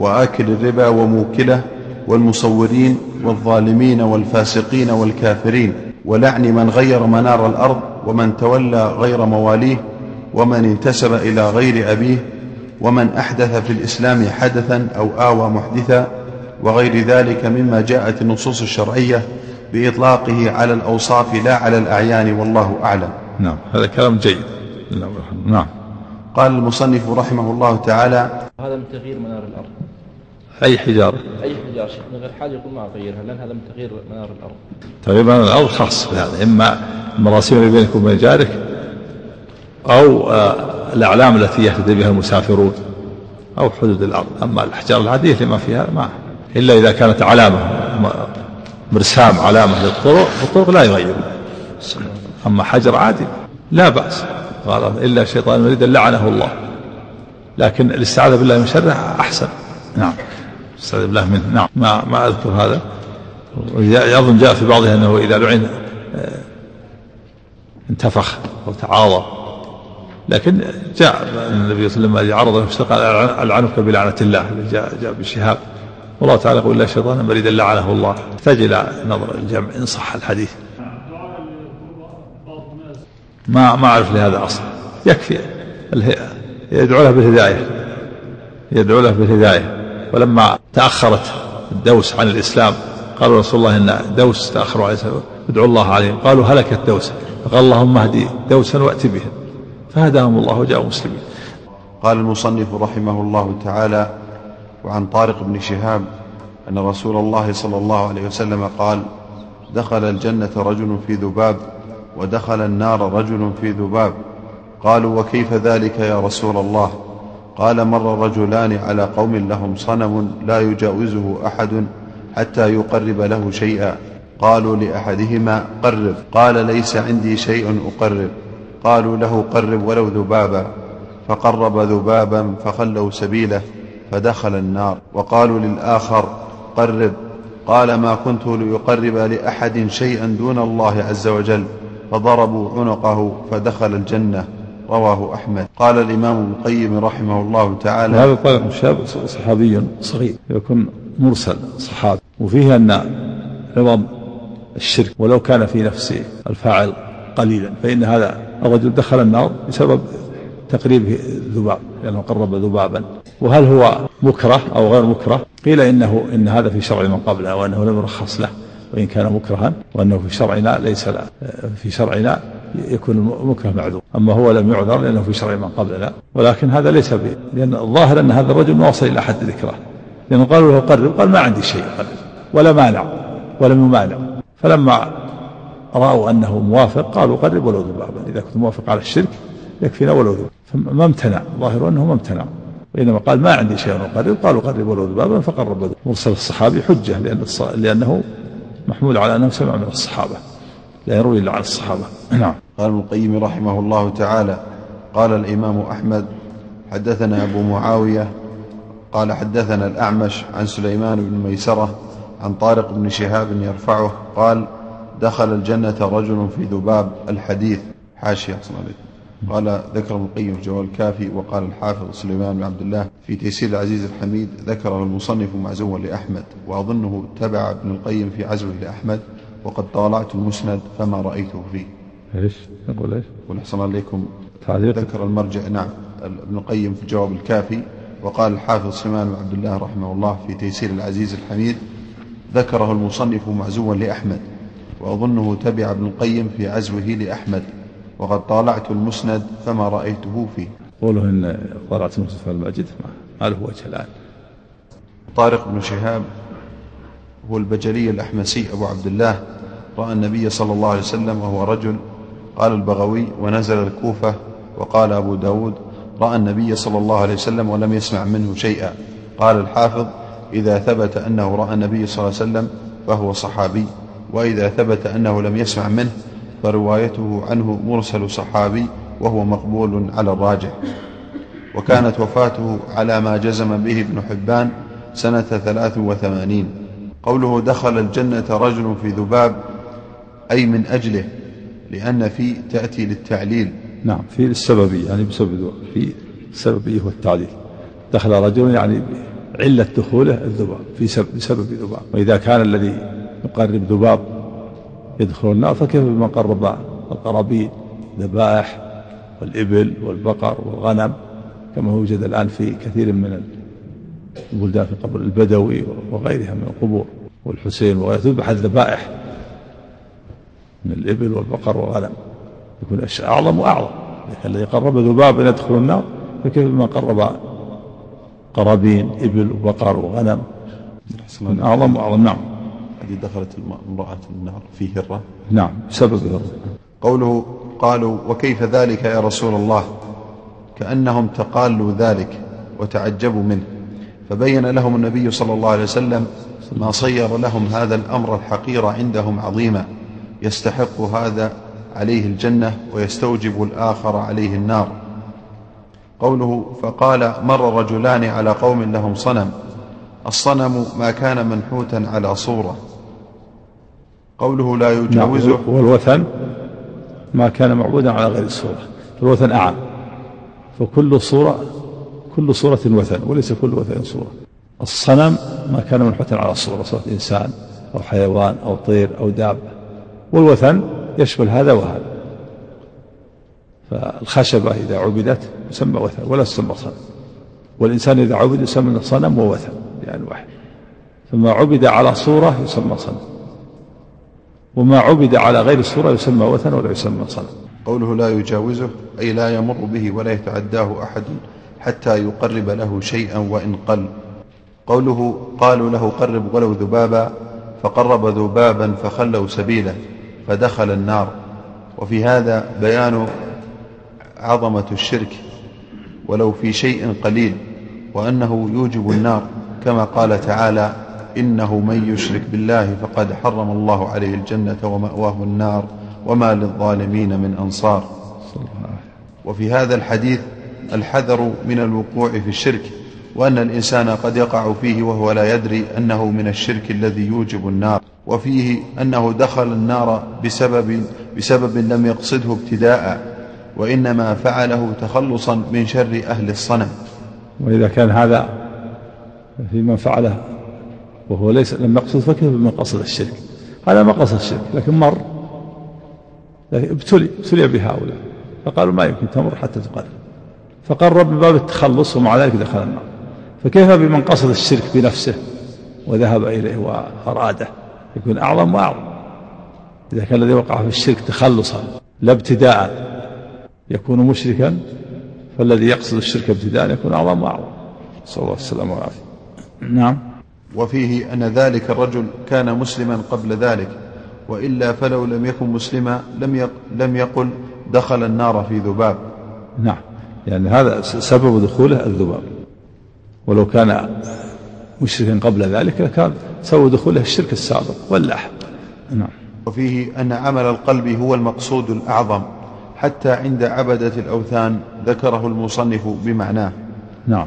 وآكل الربا وموكله والمصورين والظالمين والفاسقين والكافرين ولعن من غير منار الأرض ومن تولى غير مواليه ومن انتسب إلى غير أبيه ومن أحدث في الإسلام حدثا أو آوى محدثا وغير ذلك مما جاءت النصوص الشرعية بإطلاقه على الأوصاف لا على الأعيان والله أعلم. نعم هذا كلام جيد. نعم. قال المصنف رحمه الله تعالى هذا من تغيير منار الأرض. أي حجارة أي حجارة شيخ من غير حاجة يقول ما أغيرها لأن هذا من تغيير منار الأرض. تغيير منار الأرض خاص بهذا إما المراسيم اللي بينك وبين جارك أو آه، الأعلام التي يهتدي بها المسافرون أو حدود الأرض. أما الأحجار العادية اللي ما فيها ما إلا إذا كانت علامة مرسام علامة للطرق الطرق لا يغير. أما حجر عادي لا بأس قال إلا الشيطان المريد لعنه الله. لكن الاستعاذة بالله من شره أحسن. نعم. استعاذ بالله منه. نعم. ما ما أذكر هذا. أظن جاء في بعضها أنه إذا لعن آه، انتفخ وتعاظى لكن جاء النبي صلى الله عليه وسلم عرض نفسه قال ألعنك بلعنة الله جاء جاء بالشهاب. والله تعالى يقول لا شيطان مريدا لعنه الله. يحتاج إلى نظر الجمع إن صح الحديث. ما ما أعرف لهذا أصل يكفي يدعو له بالهداية. يدعو له بالهداية. ولما تأخرت الدوس عن الإسلام. قالوا رسول الله إن دوس تأخروا عليه. ادعوا الله عليهم. قالوا هلكت دوس فقال اللهم اهدي دوسا وأت بهم. فهداهم الله وجاءوا مسلمين. قال المصنف رحمه الله تعالى وعن طارق بن شهاب أن رسول الله صلى الله عليه وسلم قال دخل الجنة رجل في ذباب ودخل النار رجل في ذباب. قالوا وكيف ذلك يا رسول الله؟ قال مر رجلان على قوم لهم صنم لا يجاوزه أحد حتى يقرب له شيئا. قالوا لأحدهما قرب. قال ليس عندي شيء أقرب. قالوا له قرب ولو ذبابا. فقرب ذبابا فخلوا سبيله فدخل النار. وقالوا للآخر قرب. قال ما كنت ليقرب لأحد شيئا دون الله عز وجل. فضربوا عنقه فدخل الجنة. رواه أحمد. قال الإمام ابن القيم رحمه الله تعالى هذا طالب شاب صحابي صغير يكون مرسل صحابي وفيه أن عظم الشرك ولو كان في نفس الفاعل قليلا فإن هذا الرجل دخل النار بسبب تقريب ذباب لأنه قرب ذبابا. وهل هو مكره أو غير مكره؟ قيل إنه إن هذا في شرع من قبله وأنه لم يرخص له وإن كان مكرها وأنه في شرعنا ليس لا في شرعنا يكون المكره معذور. أما هو لم يعذر لأنه في شرع من قبلنا ولكن هذا ليس به لأن الظاهر أن هذا الرجل ما وصل إلى حد ذكره. لأنه قالوا له قرب قال ما عندي شيء قرب. ولا مانع ولم يمانع فلما رأوا أنه موافق قالوا قرب ولو ذبابا إذا كنت موافق على الشرك يكفينا ولو ذباب فما امتنع. ظاهر أنه ما امتنع. وإنما قال ما عندي شيء أقرب قالوا قرب ولو ذبابا فقرب مرسل الصحابي حجة لأن لأنه محمول على أنه سمع من الصحابة. لا يروي إلا عن الصحابة. نعم. قال ابن القيم رحمه الله تعالى قال الإمام أحمد حدثنا أبو معاوية قال حدثنا الأعمش عن سليمان بن ميسرة عن طارق بن شهاب يرفعه قال دخل الجنة رجل في ذباب الحديث. حاشية عليكم قال ذكر ابن القيم في جواب الكافي وقال الحافظ سليمان بن عبد الله في تيسير العزيز الحميد ذكره المصنف معزوا لأحمد وأظنه تبع ابن القيم في عزوه لأحمد. وقد طالعت المسند فما رأيته فيه. إيش؟ نقول إيش؟ ونحسن عليكم. تعليق. ذكر المرجع نعم ابن القيم في جواب الكافي وقال الحافظ سليمان بن عبد الله رحمه الله في تيسير العزيز الحميد ذكره المصنف معزوا لأحمد وأظنه تبع ابن القيم في عزوه لأحمد وقد طالعت المسند فما رأيته فيه. قوله إن طالعت المسند في المجد ما- ما له وجه الآن. طارق بن شهاب هو البجلي الأحمسي أبو عبد الله. رأى النبي صلى الله عليه وسلم وهو رجل. قال البغوي ونزل الكوفة وقال أبو داود رأى النبي صلى الله عليه وسلم ولم يسمع منه شيئا. قال الحافظ إذا ثبت أنه رأى النبي صلى الله عليه وسلم فهو صحابي وإذا ثبت أنه لم يسمع منه فروايته عنه مرسل صحابي وهو مقبول على الراجح. وكانت وفاته على ما جزم به ابن حبان سنة ثلاث وثمانين. قوله دخل الجنة رجل في ذباب أي من أجله لأن في تأتي للتعليل. نعم في السببية يعني بسبب في السببية والتعليل دخل رجل يعني علة دخوله الذباب في سبب بسبب ذباب. وإذا كان الذي يقرب ذباب يدخل النار فكيف بمن قرب القرابين؟ ذبائح والإبل والبقر والغنم كما يوجد الآن في كثير من البلدان في قبر البدوي وغيرها من القبور والحسين وغيرها تذبح الذبائح من الإبل والبقر والغنم. يكون أعظم وأعظم. لكن الذي قرب ذبابا يدخل النار فكيف بمن قرب قرابين إبل وبقر وغنم؟ من أعظم وأعظم. نعم. هذه دخلت امرأة النار في هرة. نعم. بسبب قوله قالوا وكيف ذلك يا رسول الله؟ كأنهم تقالوا ذلك وتعجبوا منه. فبين لهم النبي صلى الله عليه وسلم ما صير لهم هذا الأمر الحقير عندهم عظيما. يستحق هذا عليه الجنة ويستوجب الآخر عليه النار. قوله فقال مر رجلان على قوم لهم صنم. الصنم ما كان منحوتا على صورة. قوله لا نعم يجاوزه والوثن ما كان معبودا على غير الصورة. الوثن أعم. فكل صورة كل صورة وثن وليس كل وثن صورة. الصنم ما كان منحوتا على الصورة صورة إنسان أو حيوان أو طير أو دابة. والوثن يشمل هذا وهذا. فالخشبة إذا عبدت يسمى وثن ولا تسمى صنم. والإنسان إذا عبد يسمى صنم ووثن يعني واحد. فما عبد على صورة يسمى صنم. وما عبد على غير الصورة يسمى وثن ولا يسمى صنم. قوله لا يجاوزه أي لا يمر به ولا يتعداه أحد. حتى يقرب له شيئا وإن قل. قوله قالوا له قرب ولو ذبابا فقرب ذبابا فخلوا سبيله فدخل النار. وفي هذا بيان عظمة الشرك ولو في شيء قليل وأنه يوجب النار. كما قال تعالى إنه من يشرك بالله فقد حرم الله عليه الجنة ومأواه النار وما للظالمين من أنصار. وفي هذا الحديث الحذر من الوقوع في الشرك وأن الإنسان قد يقع فيه وهو لا يدري أنه من الشرك الذي يوجب النار وفيه أنه دخل النار بسبب, بسبب لم يقصده ابتداء وإنما فعله تخلصا من شر أهل الصنم. وإذا كان هذا في من فعله وهو ليس لم يقصد فكيف بمن قصد الشرك؟ هذا ما قصد الشرك لكن مر لكن ابتلي ابتلي بهؤلاء فقالوا ما يمكن تمر حتى تقرب فقرب من باب التخلص ومع ذلك دخل النار. فكيف بمن قصد الشرك بنفسه وذهب إليه وأراده؟ يكون أعظم وأعظم. إذا كان الذي وقع في الشرك تخلصا لا ابتداء. يكون مشركا فالذي يقصد الشرك ابتداء يكون أعظم وأعظم. نسأل الله السلامة والعافية نعم. وفيه أن ذلك الرجل كان مسلما قبل ذلك وإلا فلو لم يكن مسلما لم لم يقل دخل النار في ذباب. نعم. يعني هذا سبب دخوله الذباب. ولو كان مشركا قبل ذلك لكان سبب دخوله الشرك السابق واللاحق نعم. وفيه أن عمل القلب هو المقصود الأعظم. حتى عند عبدة الأوثان ذكره المصنف بمعناه. نعم.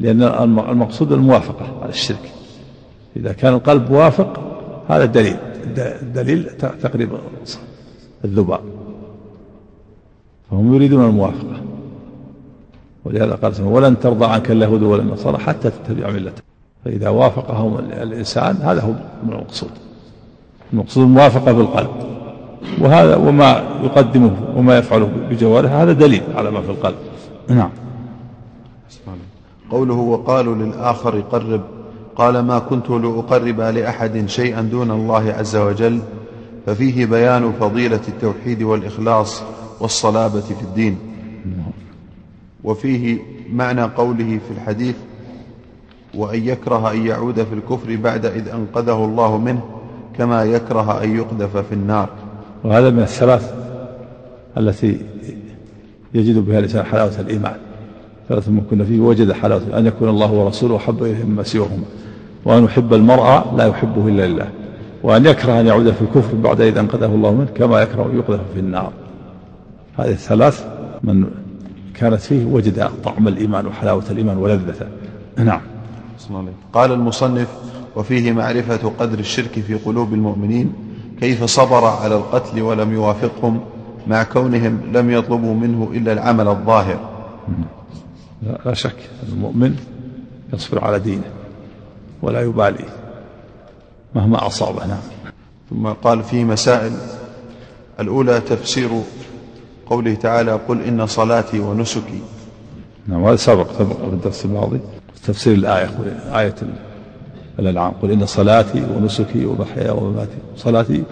لأن المقصود الموافقة على الشرك. إذا كان القلب موافق هذا دليل. دليل تقريب الذباب. فهم يريدون الموافقة. ولهذا قال ولن ترضى عنك اليهود ولا النصارى حتى تتبع ملته فإذا وافقهم الإنسان هذا هو المقصود. المقصود الموافقة بالقلب وهذا وما يقدمه وما يفعله بجوارحه هذا دليل على ما في القلب. نعم. قوله وقالوا للآخر قرب قال ما كنت لأقرب لأحد شيئا دون الله عز وجل ففيه بيان فضيلة التوحيد والإخلاص والصلابة في الدين. وفيه معنى قوله في الحديث وأن يكره أن يعود في الكفر بعد إذ أنقذه الله منه كما يكره أن يقذف في النار. وهذا من الثلاث التي يجد بها الإنسان حلاوة الإيمان. ثلاث من كنا فيه وجد حلاوة أن يكون الله ورسوله أحب إليه مما سواهما وأن يحب المرأة لا يحبه إلا لله وأن يكره أن يعود في الكفر بعد إذ أنقذه الله منه كما يكره أن يقذف في النار. هذه الثلاث من كانت فيه وجد طعم الإيمان وحلاوة الإيمان ولذته نعم. قال المصنف وفيه معرفة قدر الشرك في قلوب المؤمنين كيف صبر على القتل ولم يوافقهم مع كونهم لم يطلبوا منه إلا العمل الظاهر. لا شك المؤمن يصبر على دينه ولا يبالي مهما أصابه. نعم. ثم قال في مسائل الأولى تفسير قوله تعالى قل إن صلاتي ونسكي. نعم هذا سبق سبق في الدرس الماضي. تفسير الآية آية الأنعام. قل إن صلاتي ونسكي ومحياي ومماتي. صلاتي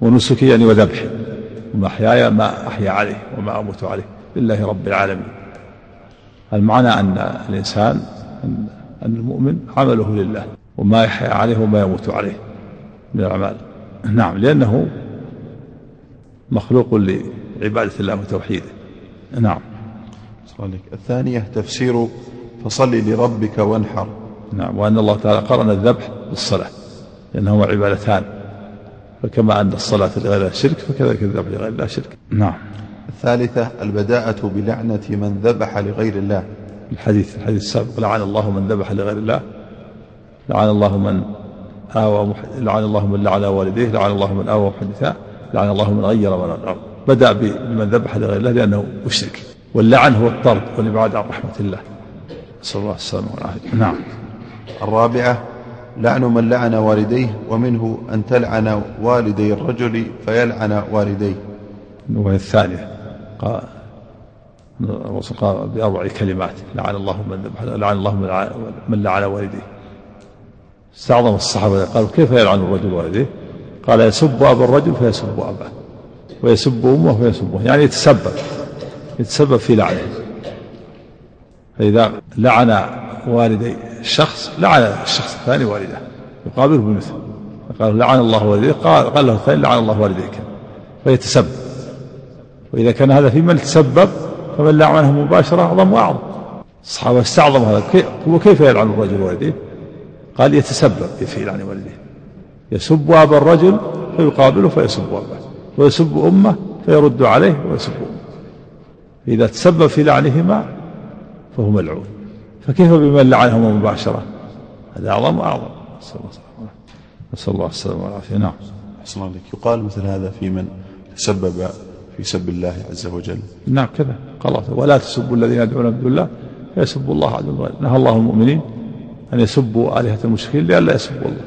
ونسكي يعني وذبحي. ومحياي ما أحيا عليه وما أموت عليه. لله رب العالمين. المعنى أن الإنسان أن المؤمن عمله لله. وما يحيا عليه وما يموت عليه من الأعمال. نعم لأنه مخلوق لعبادة الله وتوحيده. نعم. صالح الثانية تفسير فصل لربك وانحر. نعم. وأن الله تعالى قرن الذبح بالصلاة لأنهما عبادتان. فكما أن الصلاة لغير الله شرك فكذلك الذبح لغير الله شرك. نعم. الثالثة البداءة بلعنة من ذبح لغير الله. الحديث الحديث السابق لعن الله من ذبح لغير الله. لعن الله من آوى مح... لعن الله من لعن والديه. لعن الله من آوى محدثا لعن الله من غير من الأرض بدأ بمن ذبح لغير الله لأنه مشرك. واللعن هو الطرد والإبعاد عن رحمة الله. نسأل الله السلامة والعافية. نعم. الرابعة لعن من لعن والديه ومنه أن تلعن والدي الرجل فيلعن والديه. وهي الثانية. قال الرسول قال بأربع كلمات. لعن الله من ذبح لعن الله من لعن والديه. استعظم الصحابة قالوا كيف يلعن الرجل والديه؟ قال يسب أبا الرجل فيسب أباه. ويسب أمه فيسب أمه يعني يتسبب يتسبب في لعنه. فإذا لعن والدي الشخص لعن الشخص الثاني والده. يقابله بمثل قال لعن الله والديك. قال, قال له الثاني لعن الله والديك. فيتسبب. وإذا كان هذا في من تسبب فمن لعنه مباشرة أعظم وأعظم. الصحابة استعظموا هذا. وكيف يلعن الرجل والديه؟ قال يتسبب في لعن والديه. يسب أبا الرجل فيقابله فيسب أباه. ويسب أمه فيرد عليه ويسب أمه. إذا تسبب في لعنهما فهو ملعون. فكيف بمن لعنهما مباشرة؟ هذا أعظم وأعظم. نسأل الله السلامة. والعافية. نعم. أحسن الله يقال مثل هذا في من تسبب في سب الله عز وجل. نعم كذا. قال ولا تسبوا الذين يدعون من دون الله فيسبوا الله عز وجل نهى الله المؤمنين أن يسبوا آلهة المشركين لئلا يسبوا الله.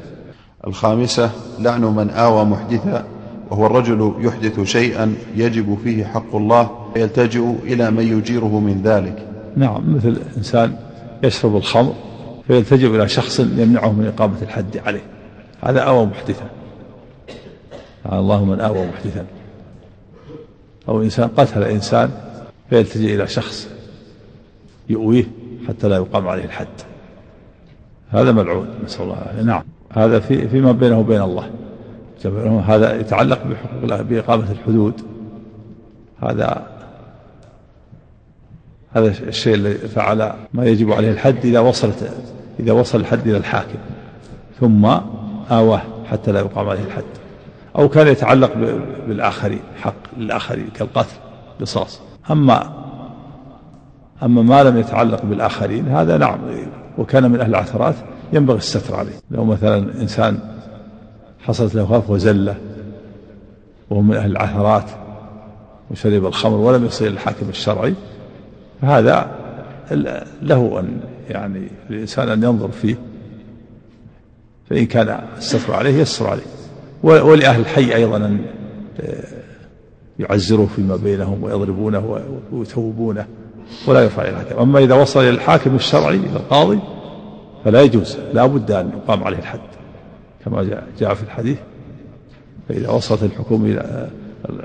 الخامسة لعن من آوى محدثا وهو الرجل يحدث شيئا يجب فيه حق الله يلتجئ إلى من يجيره من ذلك. نعم مثل إنسان يشرب الخمر فيلتجئ إلى شخص يمنعه من إقامة الحد عليه. هذا أوى محدثا. لعن الله من آوى محدثا. أو إنسان قتل إنسان فيلتجئ إلى شخص يؤويه حتى لا يقام عليه الحد. هذا ملعون نسأل الله نعم هذا في فيما بينه وبين الله. هذا يتعلق بحقوق بإقامة الحدود. هذا هذا الشيء الذي فعل ما يجب عليه الحد إذا وصلت إذا وصل الحد إلى الحاكم. ثم آواه حتى لا يقام عليه الحد. أو كان يتعلق بالآخرين حق للآخرين كالقتل قصاص. أما أما ما لم يتعلق بالآخرين هذا نعم وكان من أهل العثرات ينبغي الستر عليه. لو مثلا إنسان حصلت له خاف وزلة وهو من أهل العثرات وشرب الخمر ولم يصل الحاكم الشرعي. فهذا له أن يعني الإنسان أن ينظر فيه فإن كان الستر عليه يستر عليه. ولأهل الحي أيضا أن يعزروا فيما بينهم ويضربونه ويثوبونه ولا يرفع إلى الحاكم. أما إذا وصل إلى الحاكم الشرعي إلى القاضي فلا يجوز لا بد أن يقام عليه الحد. كما جاء, في الحديث فإذا وصلت الحكومة إلى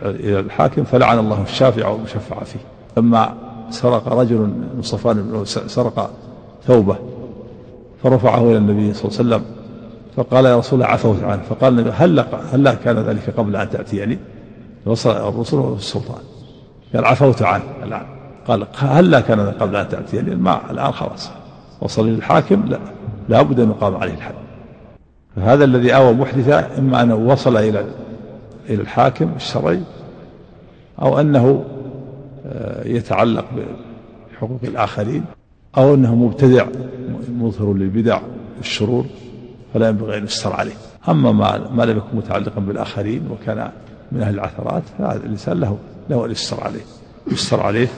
إلى الحاكم فلعن الله الشافع والمشفع فيه. لما سرق رجل من صفان سرق ثوبه فرفعه إلى النبي صلى الله عليه وسلم فقال يا رسول الله عفوت عنه. فقال النبي هل هل كان ذلك قبل أن تأتيني؟ وصل الرسول والسلطان قال عفوت عنه الآن. قال هل كان قبل أن تأتيني؟ ما الآن خلاص. وصل للحاكم لا لابد أن يقام عليه الحد. فهذا الذي آوى محدثا إما أنه وصل إلى إلى الحاكم الشرعي أو أنه آه، يتعلق بحقوق الآخرين أو أنه مبتدع مظهر للبدع والشرور فلا ينبغي أن يستر عليه. أما ما ما لم يكن متعلقا بالآخرين وكان من أهل العثرات فهذا الإنسان له له أن يستر عليه. يستر عليه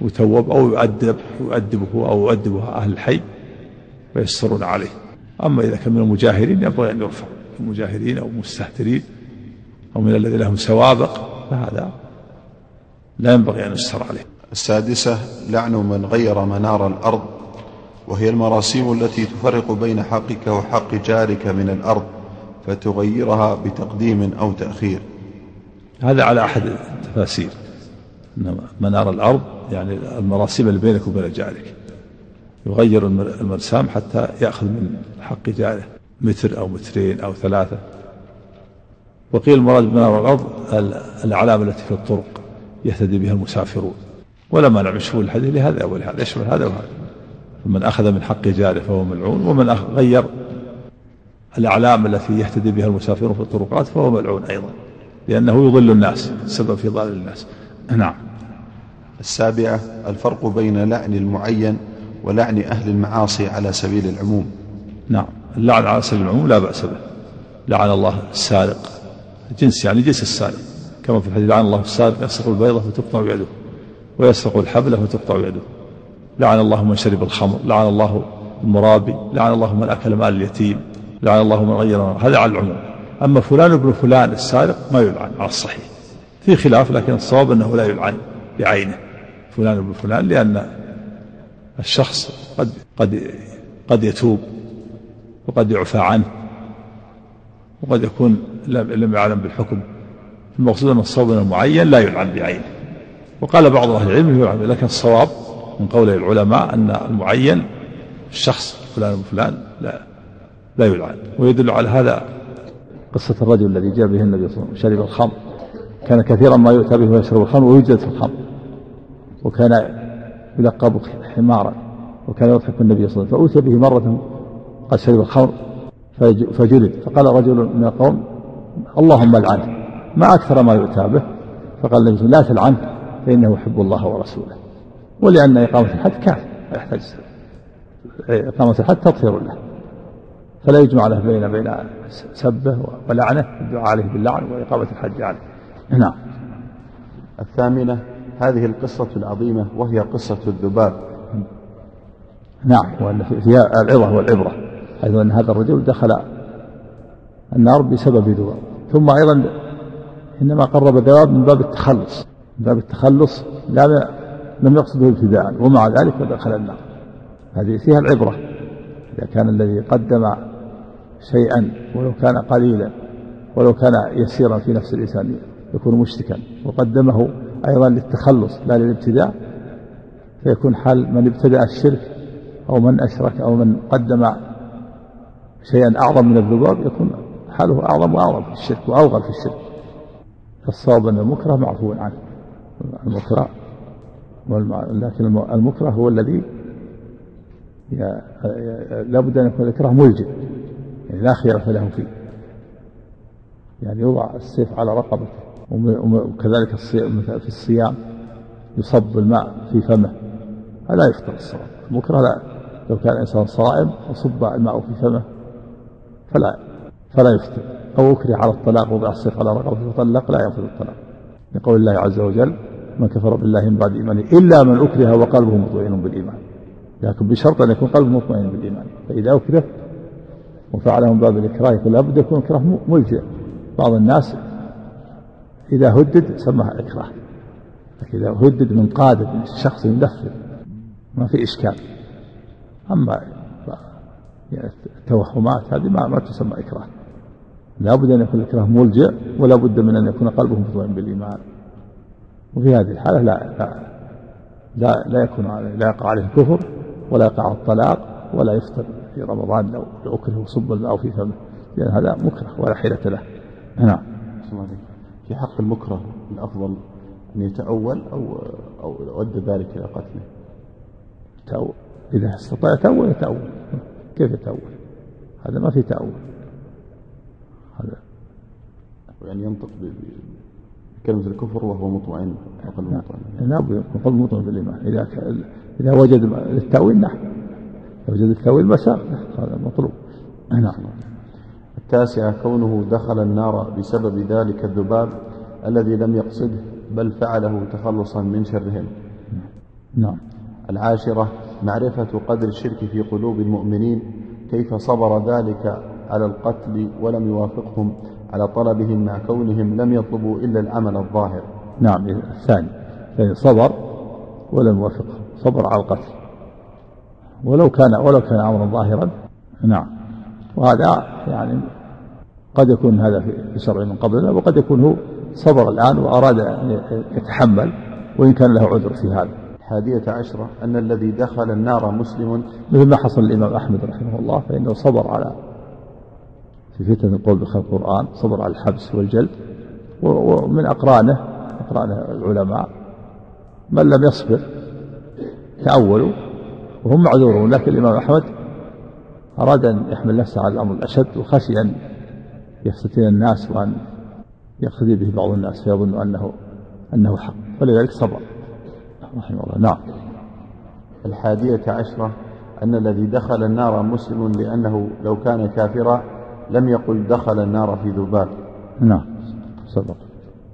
يتوب أو يؤدب يؤدبه أو يؤدبه أهل الحي ويسترون عليه. أما إذا كان من المجاهرين ينبغي أن يرفع المجاهرين أو المستهترين أو من الذين لهم سوابق فهذا لا ينبغي أن يستر عليه. السادسة لعن من غير منار الأرض وهي المراسيم التي تفرق بين حقك وحق جارك من الأرض فتغيرها بتقديم أو تأخير. هذا على أحد التفاسير. منار الأرض يعني المراسيم اللي بينك وبين جارك. يغير المرسام حتى يأخذ من حق جاره متر أو مترين أو ثلاثة. وقيل المراد بمنار الأرض الأعلام التي في الطرق يهتدي بها المسافرون. ولا مانع من شمول الحديث لهذا ولهذا يشمل هذا وهذا. فمن أخذ من حق جاره فهو ملعون ومن غير الأعلام التي يهتدي بها المسافرون في الطرقات فهو ملعون أيضا لأنه يضل الناس سبب في ضلال الناس. نعم. السابعة الفرق بين لعن المعين ولعن أهل المعاصي على سبيل العموم. نعم. اللعن على سبيل العموم لا بأس به. لعن الله السارق. جنس يعني جنس السارق. كما في الحديث لعن الله السارق يسرق البيضة فتقطع يده ويسرق الحبل فتقطع يده. لعن الله من شرب الخمر لعن الله المرابي لعن الله من أكل مال اليتيم لعن الله من غير هذا على العموم. أما فلان ابن فلان السارق ما يلعن على الصحيح. في خلاف لكن الصواب أنه لا يلعن بعينه. فلان ابن فلان لأن الشخص قد قد قد يتوب وقد يعفى عنه وقد يكون لم يعلم بالحكم. المقصود أن الصواب المعين لا يلعن بعينه وقال بعض أهل العلم يلعن لكن الصواب من قول العلماء أن المعين الشخص فلان فلان لا لا يلعن. ويدل على هذا قصة الرجل الذي جاء به النبي صلى الله عليه وسلم شرب الخمر. كان كثيرا ما يؤتى به ويشرب الخمر ويوجد في الخمر. وكان يلقب حمارا وكان يضحك النبي صلى الله عليه وسلم. فأوتي به مرة قد شرب الخمر فجلد. فقال رجل من القوم اللهم العنه ما أكثر ما يؤتى به. فقال النبي صلى الله عليه وسلم لا تلعنه فإنه يحب الله ورسوله. ولأن إقامة الحد كافي لا يحتاج إقامة الحد تطهير له. فلا يجمع له بين بين سبه ولعنه. الدعاء عليه باللعن وإقامة الحج عليه. نعم. الثامنة هذه القصة العظيمة وهي قصة الذباب. نعم. وأن فيها العظة والعبرة. حيث أن هذا الرجل دخل النار بسبب ذباب. ثم أيضا إنما قرب الذباب من باب التخلص. من باب التخلص لا لم يقصده ابتداء ومع ذلك دخل النار. هذه فيها العبرة. إذا كان الذي قدم شيئا ولو كان قليلا ولو كان يسيرا في نفس الإنسان يكون مشركا وقدمه أيضا للتخلص لا للابتداء فيكون حال من ابتدأ الشرك أو من أشرك أو من قدم شيئا أعظم من الذباب يكون حاله أعظم وأعظم في الشرك وأوغل في الشرك. فالصواب أن المكره معفو عنه. المكره لكن الم- المكره هو الذي لابد أن يكون الإكراه ملجئ يعني لا خيرة له فيه. يعني يوضع السيف على رقبته. وكذلك في الصيام يصب الماء في فمه فلا يفطر الصائم المكره لا لو كان الإنسان صائم وصب الماء في فمه فلا فلا يفطر. أو أكره على الطلاق وضع السيف على رقبته فطلق لا ينفذ الطلاق. لقول الله عز وجل من كفر بالله من بعد إيمانه إلا من أكره وقلبه مطمئن بالإيمان. لكن بشرط أن يكون قلبه مطمئن بالإيمان. فإذا أكره وفعله من باب الإكراه يكون لابد يكون إكراه ملجئ. بعض الناس إذا هدد سماها إكراه. لكن إذا هدد من قادة من شخص ينفذ ما في إشكال. أما التوهمات هذه ما ما تسمى إكراه. لا بد أن يكون الإكراه ملجئ ولا بد من أن يكون قلبه مطمئن بالإيمان. وفي هذه الحالة لا لا لا, لا يكون عليه لا يقع عليه الكفر ولا يقع الطلاق ولا يفطر في رمضان لو أكره وصب الماء في فمه لأن هذا مكره ولا حيلة له. نعم. في حق المكره الأفضل أن يتأول أو أو أدى ذلك إلى قتله. تأول إذا استطاع يتأول يتأول. كيف يتأول؟ هذا ما في تأول. هذا يعني ينطق بكلمة الكفر وهو مطمئن وقلبه مطمئن. لا بد يكون قلب مطمئن بالإيمان. إذا إذا وجد التأويل نعم. إذا وجد التأويل مساء هذا مطلوب. نعم. التاسعة كونه دخل النار بسبب ذلك الذباب الذي لم يقصده بل فعله تخلصا من شرهم. نعم. العاشرة معرفة قدر الشرك في قلوب المؤمنين كيف صبر ذلك على القتل ولم يوافقهم على طلبهم مع كونهم لم يطلبوا إلا العمل الظاهر. نعم الثاني يعني صبر ولم يوافقه صبر على القتل. ولو كان ولو كان أمرا ظاهرا نعم. وهذا يعني قد يكون هذا في شرع من قبلنا وقد يكون هو صبر الآن وأراد أن يتحمل وإن كان له عذر في هذا. الحادية عشرة أن الذي دخل النار مسلم مثل ما حصل الامام أحمد رحمه الله فإنه صبر على في فتنه القول بخلق القرآن صبر على الحبس والجلد ومن أقرانه أقرانه العلماء من لم يصبر تأولوا وهم معذورون لكن الإمام أحمد أراد أن يحمل نفسه على الأمر الأشد وخشي أن يفتتن الناس وأن يقتدي به بعض الناس فيظن أنه أنه حق. فلذلك صبر. رحمه الله. نعم. الحادية عشرة أن الذي دخل النار مسلم لأنه لو كان كافرا لم يقل دخل النار في ذباب. نعم. صدق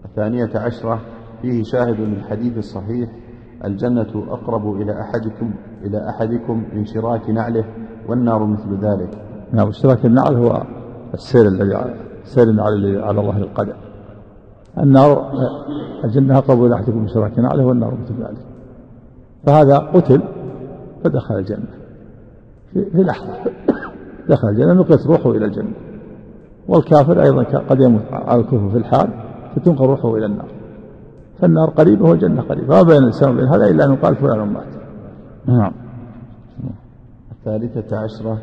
الثانية عشرة فيه شاهد للحديث الصحيح الجنة أقرب إلى أحدكم إلى أحدكم من شراك نعله والنار مثل ذلك. نعم. اشتراك النعل هو السير الذي على- سير الذي على ظهر القدم النار الجنة أقرب إلى أحدكم من شراك نعله والنار مثل ذلك. فهذا قتل فدخل الجنة. في, لحظة دخل الجنة نقلت روحه إلى الجنة. والكافر أيضا قد يموت على الكفر في الحال فتنقل روحه إلى النار. فالنار قريبة والجنة قريبة. ما بين الإنسان وبين هذا إلا أن يقال فلان مات. نعم. الثالثة عشرة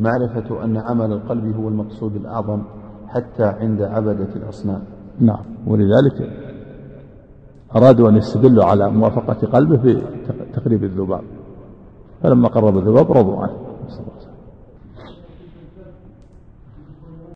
معرفة أن عمل القلب هو المقصود الأعظم حتى عند عبدة الأصنام. نعم. ولذلك أرادوا أن يستدلوا على موافقة قلبه بتقريب الذباب. فلما قرب الذباب رضوا عنه.